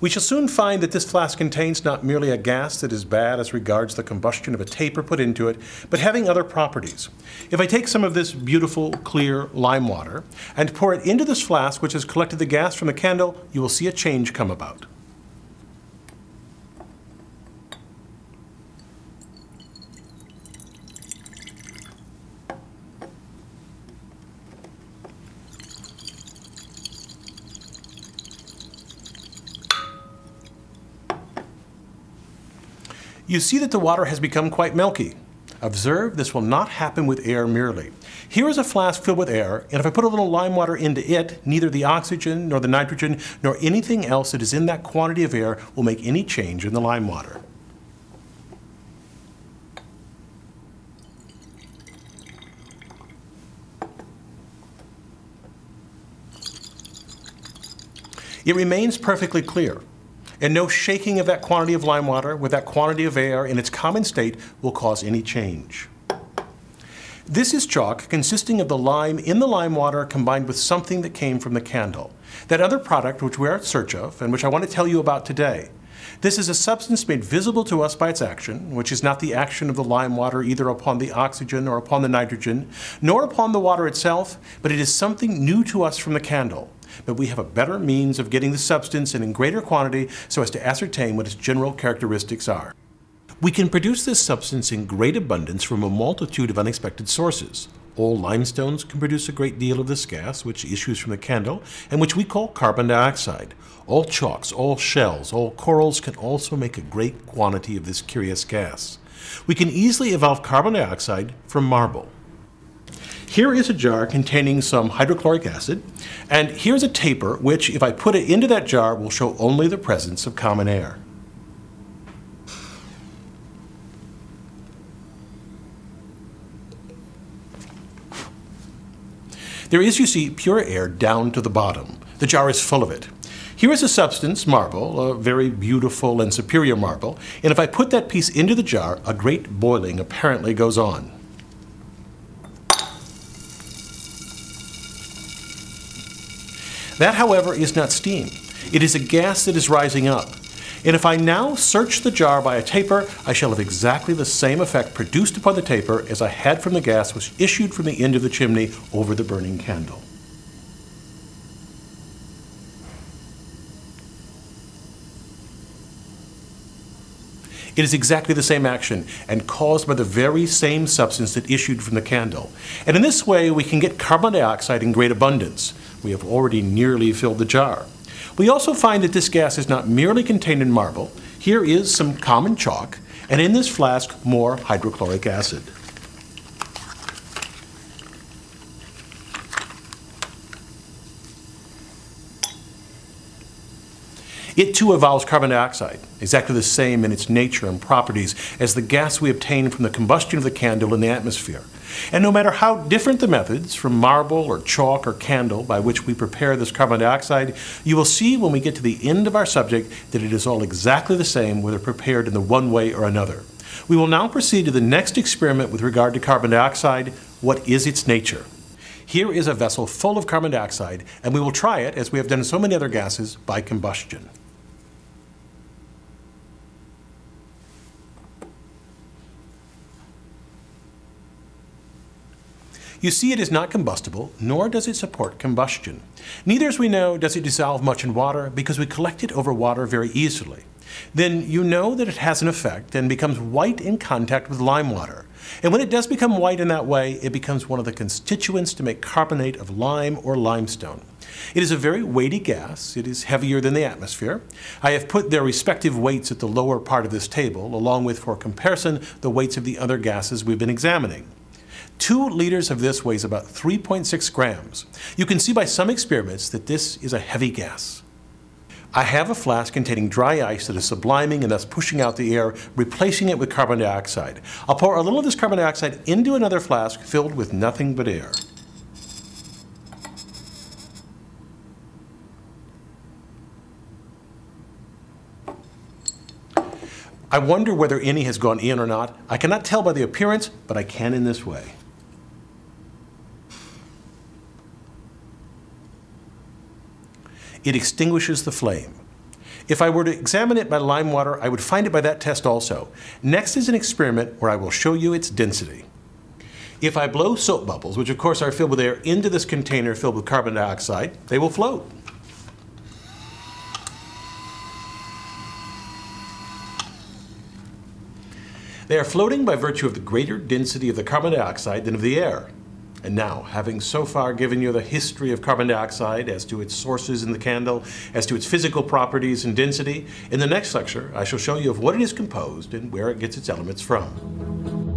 We shall soon find that this flask contains not merely a gas that is bad as regards the combustion of a taper put into it, but having other properties. If I take some of this beautiful, clear lime water and pour it into this flask which has collected the gas from the candle, you will see a change come about. You see that the water has become quite milky. Observe, this will not happen with air merely. Here is a flask filled with air, and if I put a little lime water into it, neither the oxygen, nor the nitrogen, nor anything else that is in that quantity of air will make any change in the lime water. It remains perfectly clear. And no shaking of that quantity of lime water with that quantity of air in its common state will cause any change. This is chalk consisting of the lime in the lime water combined with something that came from the candle. That other product which we are in search of and which I want to tell you about today. This is a substance made visible to us by its action, which is not the action of the lime water either upon the oxygen or upon the nitrogen, nor upon the water itself, but it is something new to us from the candle. But we have a better means of getting the substance and in greater quantity so as to ascertain what its general characteristics are. We can produce this substance in great abundance from a multitude of unexpected sources. All limestones can produce a great deal of this gas, which issues from the candle, and which we call carbon dioxide. All chalks, all shells, all corals can also make a great quantity of this curious gas. We can easily evolve carbon dioxide from marble. Here is a jar containing some hydrochloric acid, and here's a taper which, if I put it into that jar, will show only the presence of common air. There is, you see, pure air down to the bottom. The jar is full of it. Here is a substance, marble, a very beautiful and superior marble, and if I put that piece into the jar, a great boiling apparently goes on. That, however, is not steam. It is a gas that is rising up. And if I now search the jar by a taper, I shall have exactly the same effect produced upon the taper as I had from the gas which issued from the end of the chimney over the burning candle. It is exactly the same action and caused by the very same substance that issued from the candle. And in this way, we can get carbon dioxide in great abundance. We have already nearly filled the jar. We also find that this gas is not merely contained in marble. Here is some common chalk, and in this flask, more hydrochloric acid. It too evolves carbon dioxide, exactly the same in its nature and properties as the gas we obtain from the combustion of the candle in the atmosphere. And no matter how different the methods, from marble or chalk or candle, by which we prepare this carbon dioxide, you will see when we get to the end of our subject that it is all exactly the same whether prepared in the one way or another. We will now proceed to the next experiment with regard to carbon dioxide. What is its nature? Here is a vessel full of carbon dioxide, and we will try it, as we have done so many other gases, by combustion. You see it is not combustible, nor does it support combustion. Neither, as we know, does it dissolve much in water, because we collect it over water very easily. Then you know that it has an effect and becomes white in contact with lime water. And when it does become white in that way, it becomes one of the constituents to make carbonate of lime or limestone. It is a very weighty gas. It is heavier than the atmosphere. I have put their respective weights at the lower part of this table, along with, for comparison, the weights of the other gases we've been examining. Two liters of this weighs about 3.6 grams. You can see by some experiments that this is a heavy gas. I have a flask containing dry ice that is subliming and thus pushing out the air, replacing it with carbon dioxide. I'll pour a little of this carbon dioxide into another flask filled with nothing but air. I wonder whether any has gone in or not. I cannot tell by the appearance, but I can in this way. It extinguishes the flame. If I were to examine it by lime water, I would find it by that test also. Next is an experiment where I will show you its density. If I blow soap bubbles, which of course are filled with air, into this container filled with carbon dioxide, they will float. They are floating by virtue of the greater density of the carbon dioxide than of the air. And now, having so far given you the history of carbon dioxide as to its sources in the candle, as to its physical properties and density, in the next lecture I shall show you of what it is composed and where it gets its elements from.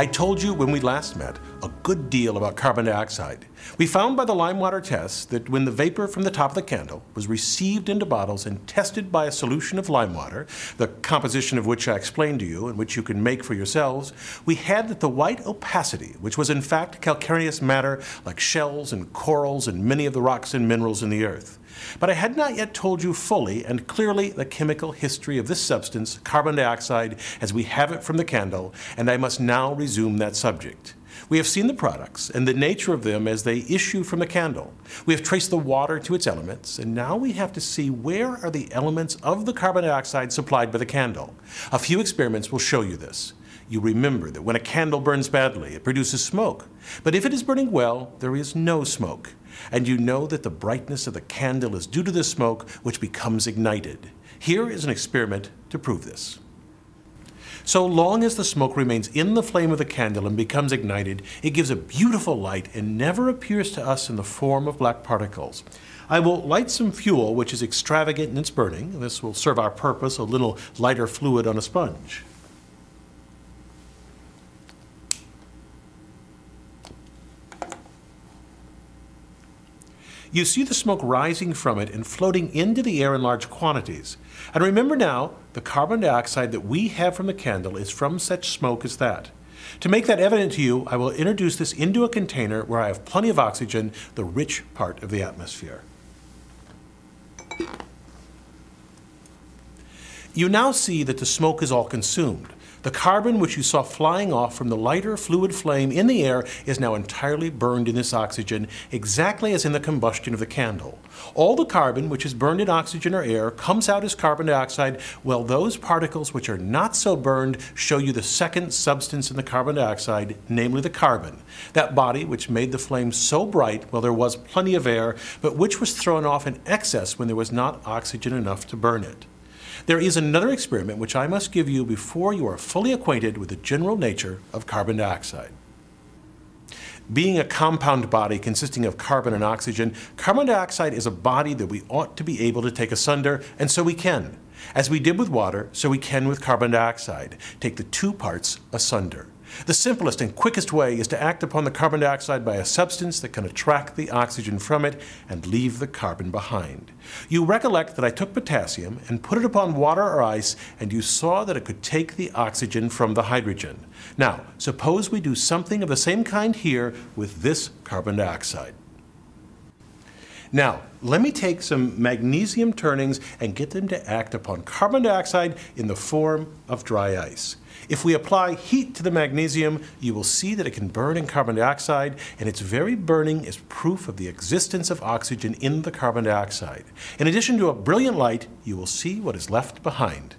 I told you when we last met a good deal about carbon dioxide. We found by the lime water test that when the vapor from the top of the candle was received into bottles and tested by a solution of lime water, the composition of which I explained to you and which you can make for yourselves, we had that the white opacity, which was in fact calcareous matter like shells and corals and many of the rocks and minerals in the earth. But I had not yet told you fully and clearly the chemical history of this substance, carbon dioxide, as we have it from the candle, and I must now resume that subject. We have seen the products and the nature of them as they issue from the candle. We have traced the water to its elements, and now we have to see where are the elements of the carbon dioxide supplied by the candle. A few experiments will show you this. You remember that when a candle burns badly, it produces smoke. But if it is burning well, there is no smoke and you know that the brightness of the candle is due to the smoke which becomes ignited. Here is an experiment to prove this. So long as the smoke remains in the flame of the candle and becomes ignited, it gives a beautiful light and never appears to us in the form of black particles. I will light some fuel which is extravagant in its burning. This will serve our purpose, a little lighter fluid on a sponge. You see the smoke rising from it and floating into the air in large quantities. And remember now, the carbon dioxide that we have from the candle is from such smoke as that. To make that evident to you, I will introduce this into a container where I have plenty of oxygen, the rich part of the atmosphere. You now see that the smoke is all consumed. The carbon which you saw flying off from the lighter fluid flame in the air is now entirely burned in this oxygen, exactly as in the combustion of the candle. All the carbon which is burned in oxygen or air comes out as carbon dioxide, while those particles which are not so burned show you the second substance in the carbon dioxide, namely the carbon, that body which made the flame so bright while there was plenty of air, but which was thrown off in excess when there was not oxygen enough to burn it. There is another experiment which I must give you before you are fully acquainted with the general nature of carbon dioxide. Being a compound body consisting of carbon and oxygen, carbon dioxide is a body that we ought to be able to take asunder, and so we can. As we did with water, so we can with carbon dioxide, take the two parts asunder. The simplest and quickest way is to act upon the carbon dioxide by a substance that can attract the oxygen from it and leave the carbon behind. You recollect that I took potassium and put it upon water or ice, and you saw that it could take the oxygen from the hydrogen. Now, suppose we do something of the same kind here with this carbon dioxide. Now, let me take some magnesium turnings and get them to act upon carbon dioxide in the form of dry ice. If we apply heat to the magnesium, you will see that it can burn in carbon dioxide, and its very burning is proof of the existence of oxygen in the carbon dioxide. In addition to a brilliant light, you will see what is left behind.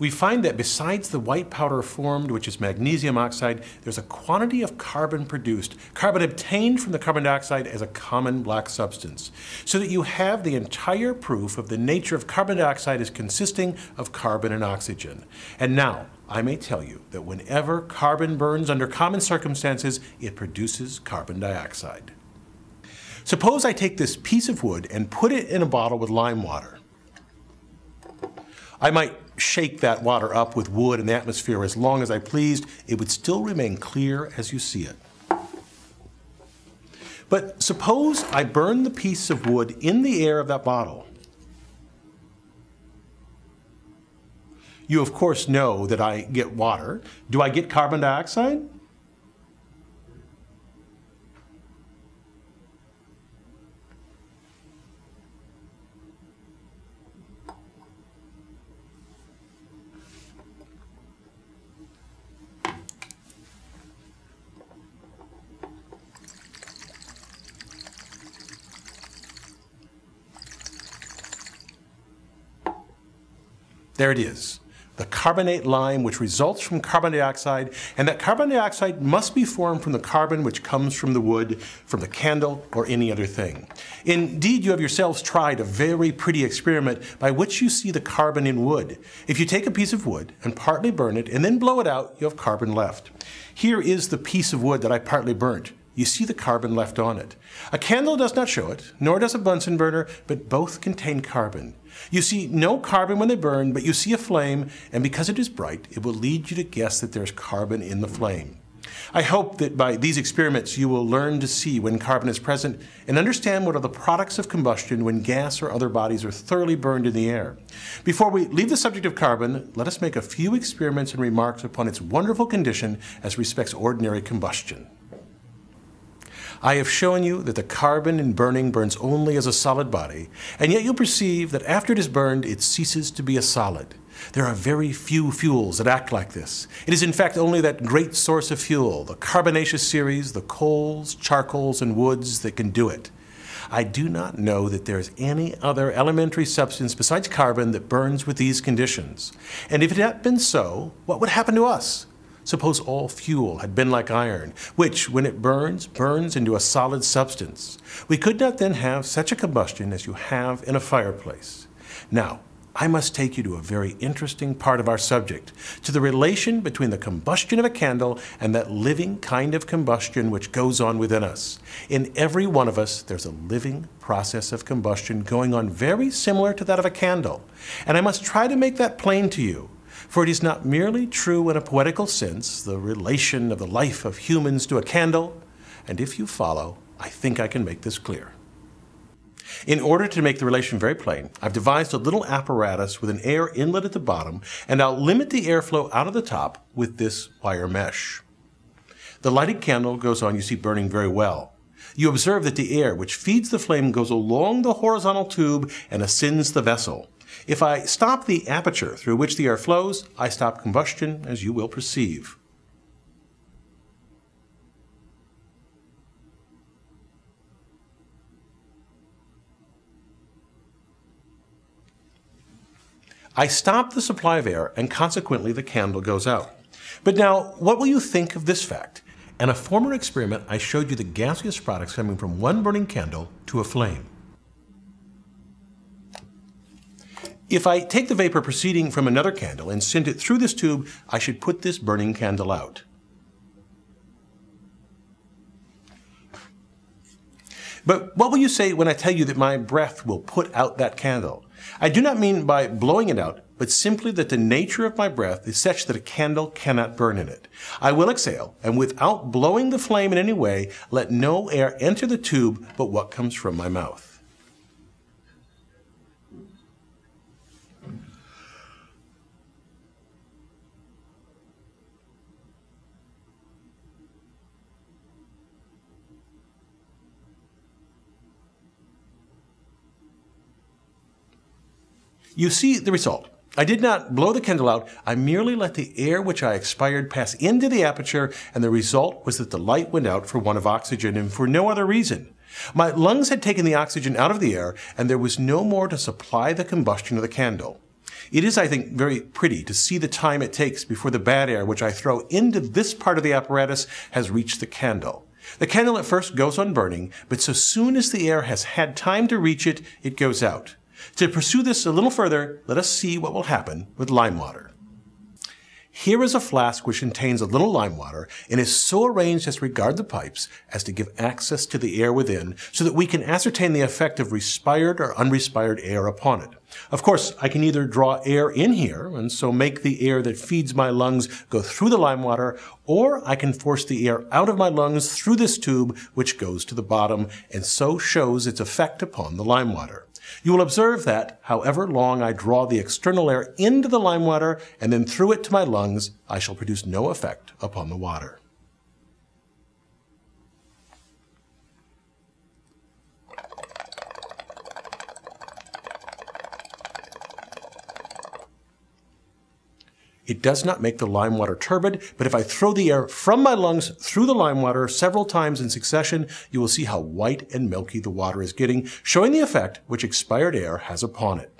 We find that besides the white powder formed, which is magnesium oxide, there's a quantity of carbon produced, carbon obtained from the carbon dioxide as a common black substance, so that you have the entire proof of the nature of carbon dioxide as consisting of carbon and oxygen. And now, I may tell you that whenever carbon burns under common circumstances, it produces carbon dioxide. Suppose I take this piece of wood and put it in a bottle with lime water. I might shake that water up with wood and the atmosphere as long as I pleased, it would still remain clear as you see it. But suppose I burn the piece of wood in the air of that bottle. You, of course, know that I get water. Do I get carbon dioxide? There it is, the carbonate lime which results from carbon dioxide, and that carbon dioxide must be formed from the carbon which comes from the wood, from the candle, or any other thing. Indeed, you have yourselves tried a very pretty experiment by which you see the carbon in wood. If you take a piece of wood and partly burn it and then blow it out, you have carbon left. Here is the piece of wood that I partly burnt you see the carbon left on it. A candle does not show it, nor does a Bunsen burner, but both contain carbon. You see no carbon when they burn, but you see a flame, and because it is bright, it will lead you to guess that there's carbon in the flame. I hope that by these experiments you will learn to see when carbon is present and understand what are the products of combustion when gas or other bodies are thoroughly burned in the air. Before we leave the subject of carbon, let us make a few experiments and remarks upon its wonderful condition as respects ordinary combustion. I have shown you that the carbon in burning burns only as a solid body, and yet you'll perceive that after it is burned, it ceases to be a solid. There are very few fuels that act like this. It is in fact only that great source of fuel, the carbonaceous series, the coals, charcoals, and woods, that can do it. I do not know that there is any other elementary substance besides carbon that burns with these conditions. And if it had been so, what would happen to us? Suppose all fuel had been like iron, which, when it burns, burns into a solid substance. We could not then have such a combustion as you have in a fireplace. Now, I must take you to a very interesting part of our subject, to the relation between the combustion of a candle and that living kind of combustion which goes on within us. In every one of us, there's a living process of combustion going on very similar to that of a candle. And I must try to make that plain to you for it is not merely true in a poetical sense, the relation of the life of humans to a candle, and if you follow, I think I can make this clear. In order to make the relation very plain, I've devised a little apparatus with an air inlet at the bottom, and I'll limit the airflow out of the top with this wire mesh. The lighted candle goes on, you see, burning very well. You observe that the air which feeds the flame goes along the horizontal tube and ascends the vessel. If I stop the aperture through which the air flows, I stop combustion, as you will perceive. I stop the supply of air, and consequently the candle goes out. But now, what will you think of this fact? In a former experiment, I showed you the gaseous products coming from one burning candle to a flame. If I take the vapor proceeding from another candle and send it through this tube, I should put this burning candle out. But what will you say when I tell you that my breath will put out that candle? I do not mean by blowing it out, but simply that the nature of my breath is such that a candle cannot burn in it. I will exhale, and without blowing the flame in any way, let no air enter the tube but what comes from my mouth. You see the result. I did not blow the candle out. I merely let the air which I expired pass into the aperture, and the result was that the light went out for want of oxygen and for no other reason. My lungs had taken the oxygen out of the air, and there was no more to supply the combustion of the candle. It is, I think, very pretty to see the time it takes before the bad air which I throw into this part of the apparatus has reached the candle. The candle at first goes on burning, but so soon as the air has had time to reach it, it goes out. To pursue this a little further, let us see what will happen with lime water. Here is a flask which contains a little lime water and is so arranged as regard the pipes as to give access to the air within so that we can ascertain the effect of respired or unrespired air upon it. Of course, I can either draw air in here and so make the air that feeds my lungs go through the lime water, or I can force the air out of my lungs through this tube which goes to the bottom and so shows its effect upon the lime water. You will observe that, however long I draw the external air into the lime water and then through it to my lungs, I shall produce no effect upon the water. It does not make the lime water turbid, but if I throw the air from my lungs through the lime water several times in succession, you will see how white and milky the water is getting, showing the effect which expired air has upon it.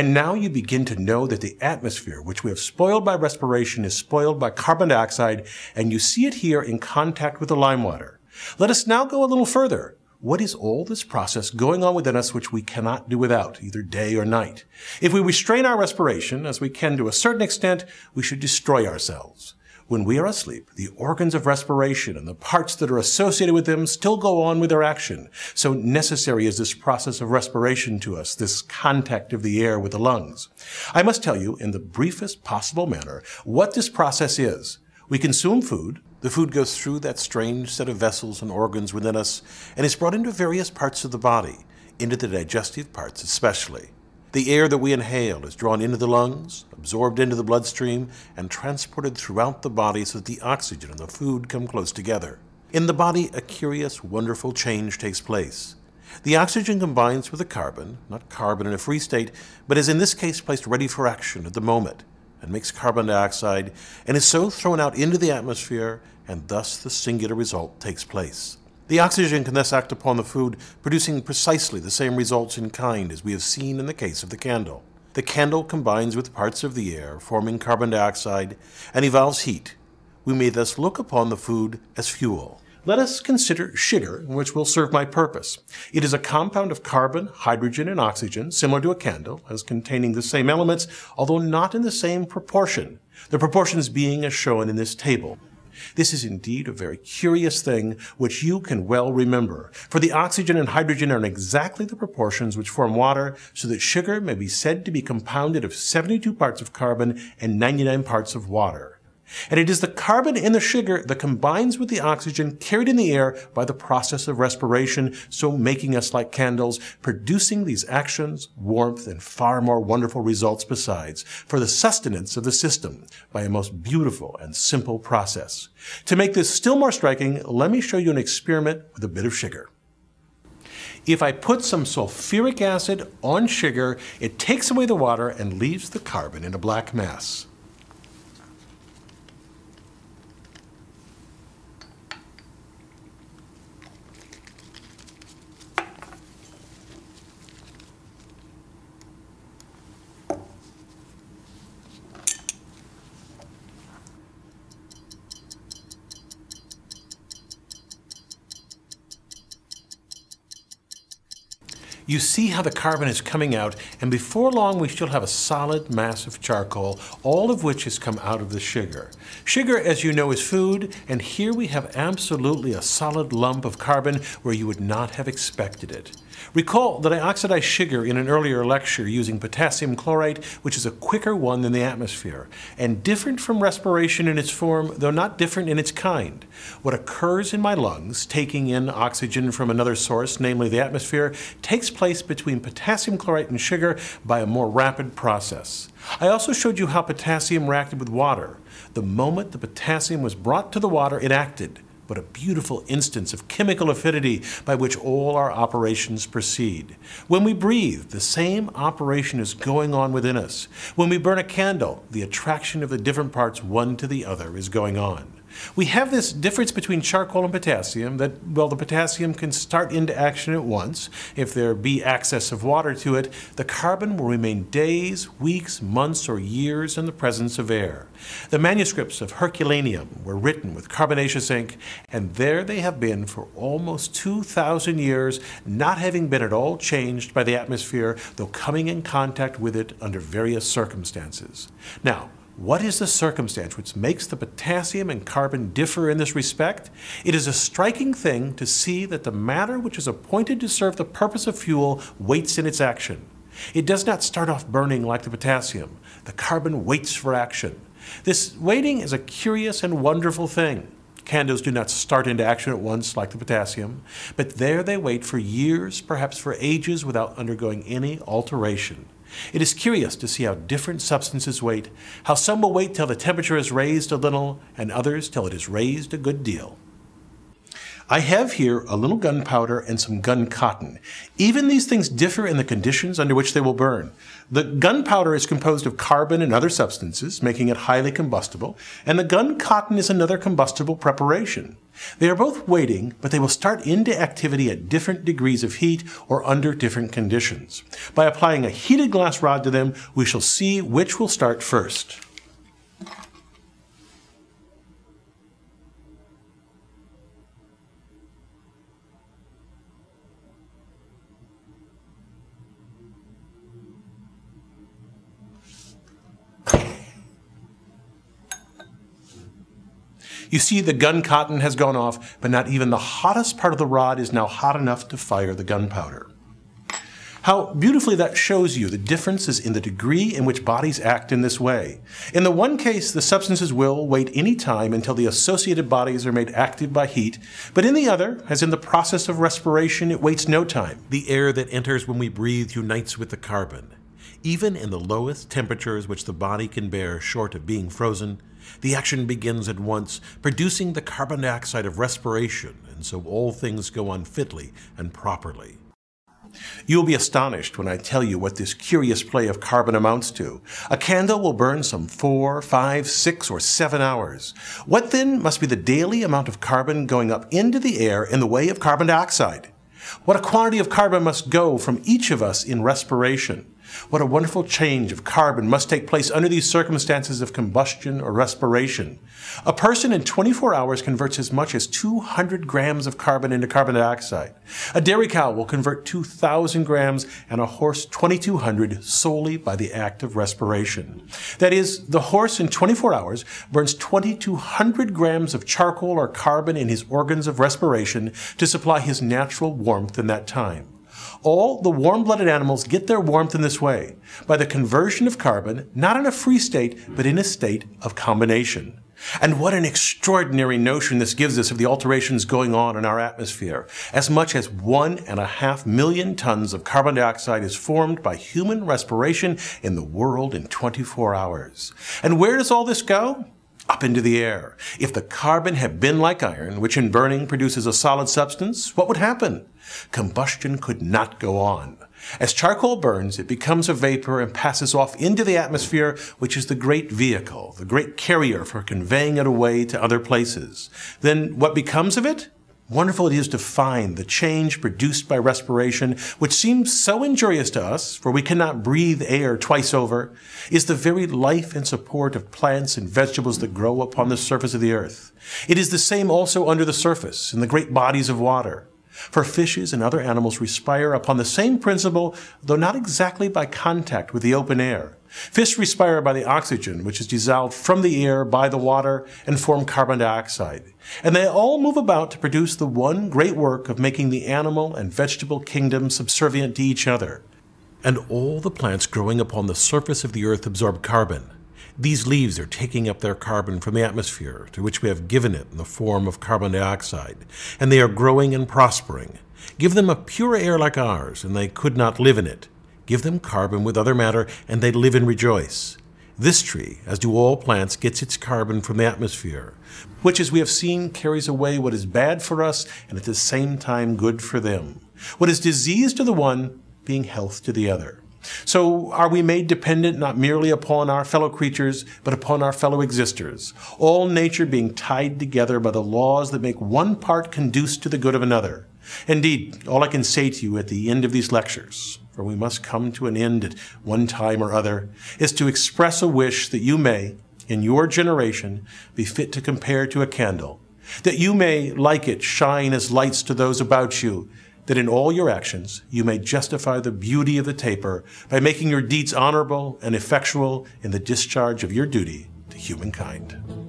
And now you begin to know that the atmosphere, which we have spoiled by respiration, is spoiled by carbon dioxide, and you see it here in contact with the lime water. Let us now go a little further. What is all this process going on within us which we cannot do without, either day or night? If we restrain our respiration, as we can to a certain extent, we should destroy ourselves. When we are asleep, the organs of respiration and the parts that are associated with them still go on with their action. So necessary is this process of respiration to us, this contact of the air with the lungs. I must tell you, in the briefest possible manner, what this process is. We consume food. The food goes through that strange set of vessels and organs within us and is brought into various parts of the body, into the digestive parts especially. The air that we inhale is drawn into the lungs, absorbed into the bloodstream, and transported throughout the body so that the oxygen and the food come close together. In the body, a curious, wonderful change takes place. The oxygen combines with the carbon, not carbon in a free state, but is in this case placed ready for action at the moment, and makes carbon dioxide, and is so thrown out into the atmosphere, and thus the singular result takes place. The oxygen can thus act upon the food, producing precisely the same results in kind as we have seen in the case of the candle. The candle combines with parts of the air, forming carbon dioxide, and evolves heat. We may thus look upon the food as fuel. Let us consider sugar, which will serve my purpose. It is a compound of carbon, hydrogen, and oxygen, similar to a candle, as containing the same elements, although not in the same proportion, the proportions being as shown in this table. This is indeed a very curious thing which you can well remember, for the oxygen and hydrogen are in exactly the proportions which form water, so that sugar may be said to be compounded of 72 parts of carbon and 99 parts of water. And it is the carbon in the sugar that combines with the oxygen carried in the air by the process of respiration, so making us like candles, producing these actions, warmth, and far more wonderful results besides, for the sustenance of the system by a most beautiful and simple process. To make this still more striking, let me show you an experiment with a bit of sugar. If I put some sulfuric acid on sugar, it takes away the water and leaves the carbon in a black mass. You see how the carbon is coming out, and before long we still have a solid mass of charcoal, all of which has come out of the sugar. Sugar, as you know, is food, and here we have absolutely a solid lump of carbon where you would not have expected it. Recall that I oxidized sugar in an earlier lecture using potassium chlorate, which is a quicker one than the atmosphere, and different from respiration in its form, though not different in its kind. What occurs in my lungs, taking in oxygen from another source, namely the atmosphere, takes place between potassium chlorite and sugar by a more rapid process. I also showed you how potassium reacted with water. The moment the potassium was brought to the water, it acted but a beautiful instance of chemical affinity by which all our operations proceed. When we breathe, the same operation is going on within us. When we burn a candle, the attraction of the different parts one to the other is going on. We have this difference between charcoal and potassium that, well, the potassium can start into action at once. If there be access of water to it, the carbon will remain days, weeks, months, or years in the presence of air. The manuscripts of Herculaneum were written with carbonaceous ink, and there they have been for almost 2,000 years, not having been at all changed by the atmosphere, though coming in contact with it under various circumstances. Now, what is the circumstance which makes the potassium and carbon differ in this respect? It is a striking thing to see that the matter which is appointed to serve the purpose of fuel waits in its action. It does not start off burning like the potassium. The carbon waits for action. This waiting is a curious and wonderful thing. Candles do not start into action at once like the potassium, but there they wait for years, perhaps for ages, without undergoing any alteration. It is curious to see how different substances wait, how some will wait till the temperature is raised a little, and others till it is raised a good deal. I have here a little gunpowder and some gun cotton. Even these things differ in the conditions under which they will burn. The gunpowder is composed of carbon and other substances, making it highly combustible, and the gun cotton is another combustible preparation. They are both waiting, but they will start into activity at different degrees of heat or under different conditions. By applying a heated glass rod to them, we shall see which will start first. You see, the gun cotton has gone off, but not even the hottest part of the rod is now hot enough to fire the gunpowder. How beautifully that shows you the differences in the degree in which bodies act in this way. In the one case, the substances will wait any time until the associated bodies are made active by heat, but in the other, as in the process of respiration, it waits no time. The air that enters when we breathe unites with the carbon. Even in the lowest temperatures which the body can bear short of being frozen, the action begins at once, producing the carbon dioxide of respiration, and so all things go on fitly and properly. You will be astonished when I tell you what this curious play of carbon amounts to. A candle will burn some four, five, six, or seven hours. What then must be the daily amount of carbon going up into the air in the way of carbon dioxide? What a quantity of carbon must go from each of us in respiration. What a wonderful change of carbon must take place under these circumstances of combustion or respiration. A person in 24 hours converts as much as 200 grams of carbon into carbon dioxide. A dairy cow will convert 2,000 grams and a horse 2,200 solely by the act of respiration. That is, the horse in 24 hours burns 2,200 grams of charcoal or carbon in his organs of respiration to supply his natural warmth in that time. All the warm blooded animals get their warmth in this way by the conversion of carbon, not in a free state, but in a state of combination. And what an extraordinary notion this gives us of the alterations going on in our atmosphere. As much as one and a half million tons of carbon dioxide is formed by human respiration in the world in 24 hours. And where does all this go? Up into the air. If the carbon had been like iron, which in burning produces a solid substance, what would happen? Combustion could not go on. As charcoal burns, it becomes a vapor and passes off into the atmosphere, which is the great vehicle, the great carrier for conveying it away to other places. Then what becomes of it? Wonderful it is to find the change produced by respiration, which seems so injurious to us, for we cannot breathe air twice over, is the very life and support of plants and vegetables that grow upon the surface of the earth. It is the same also under the surface, in the great bodies of water. For fishes and other animals respire upon the same principle, though not exactly by contact with the open air. Fish respire by the oxygen which is dissolved from the air by the water and form carbon dioxide. And they all move about to produce the one great work of making the animal and vegetable kingdom subservient to each other. And all the plants growing upon the surface of the earth absorb carbon. These leaves are taking up their carbon from the atmosphere, to which we have given it in the form of carbon dioxide, and they are growing and prospering. Give them a pure air like ours, and they could not live in it. Give them carbon with other matter, and they live and rejoice. This tree, as do all plants, gets its carbon from the atmosphere, which, as we have seen, carries away what is bad for us and at the same time good for them. What is disease to the one, being health to the other. So are we made dependent not merely upon our fellow creatures, but upon our fellow existers, all nature being tied together by the laws that make one part conduce to the good of another. Indeed, all I can say to you at the end of these lectures, for we must come to an end at one time or other, is to express a wish that you may, in your generation, be fit to compare to a candle, that you may, like it, shine as lights to those about you, that in all your actions you may justify the beauty of the taper by making your deeds honorable and effectual in the discharge of your duty to humankind.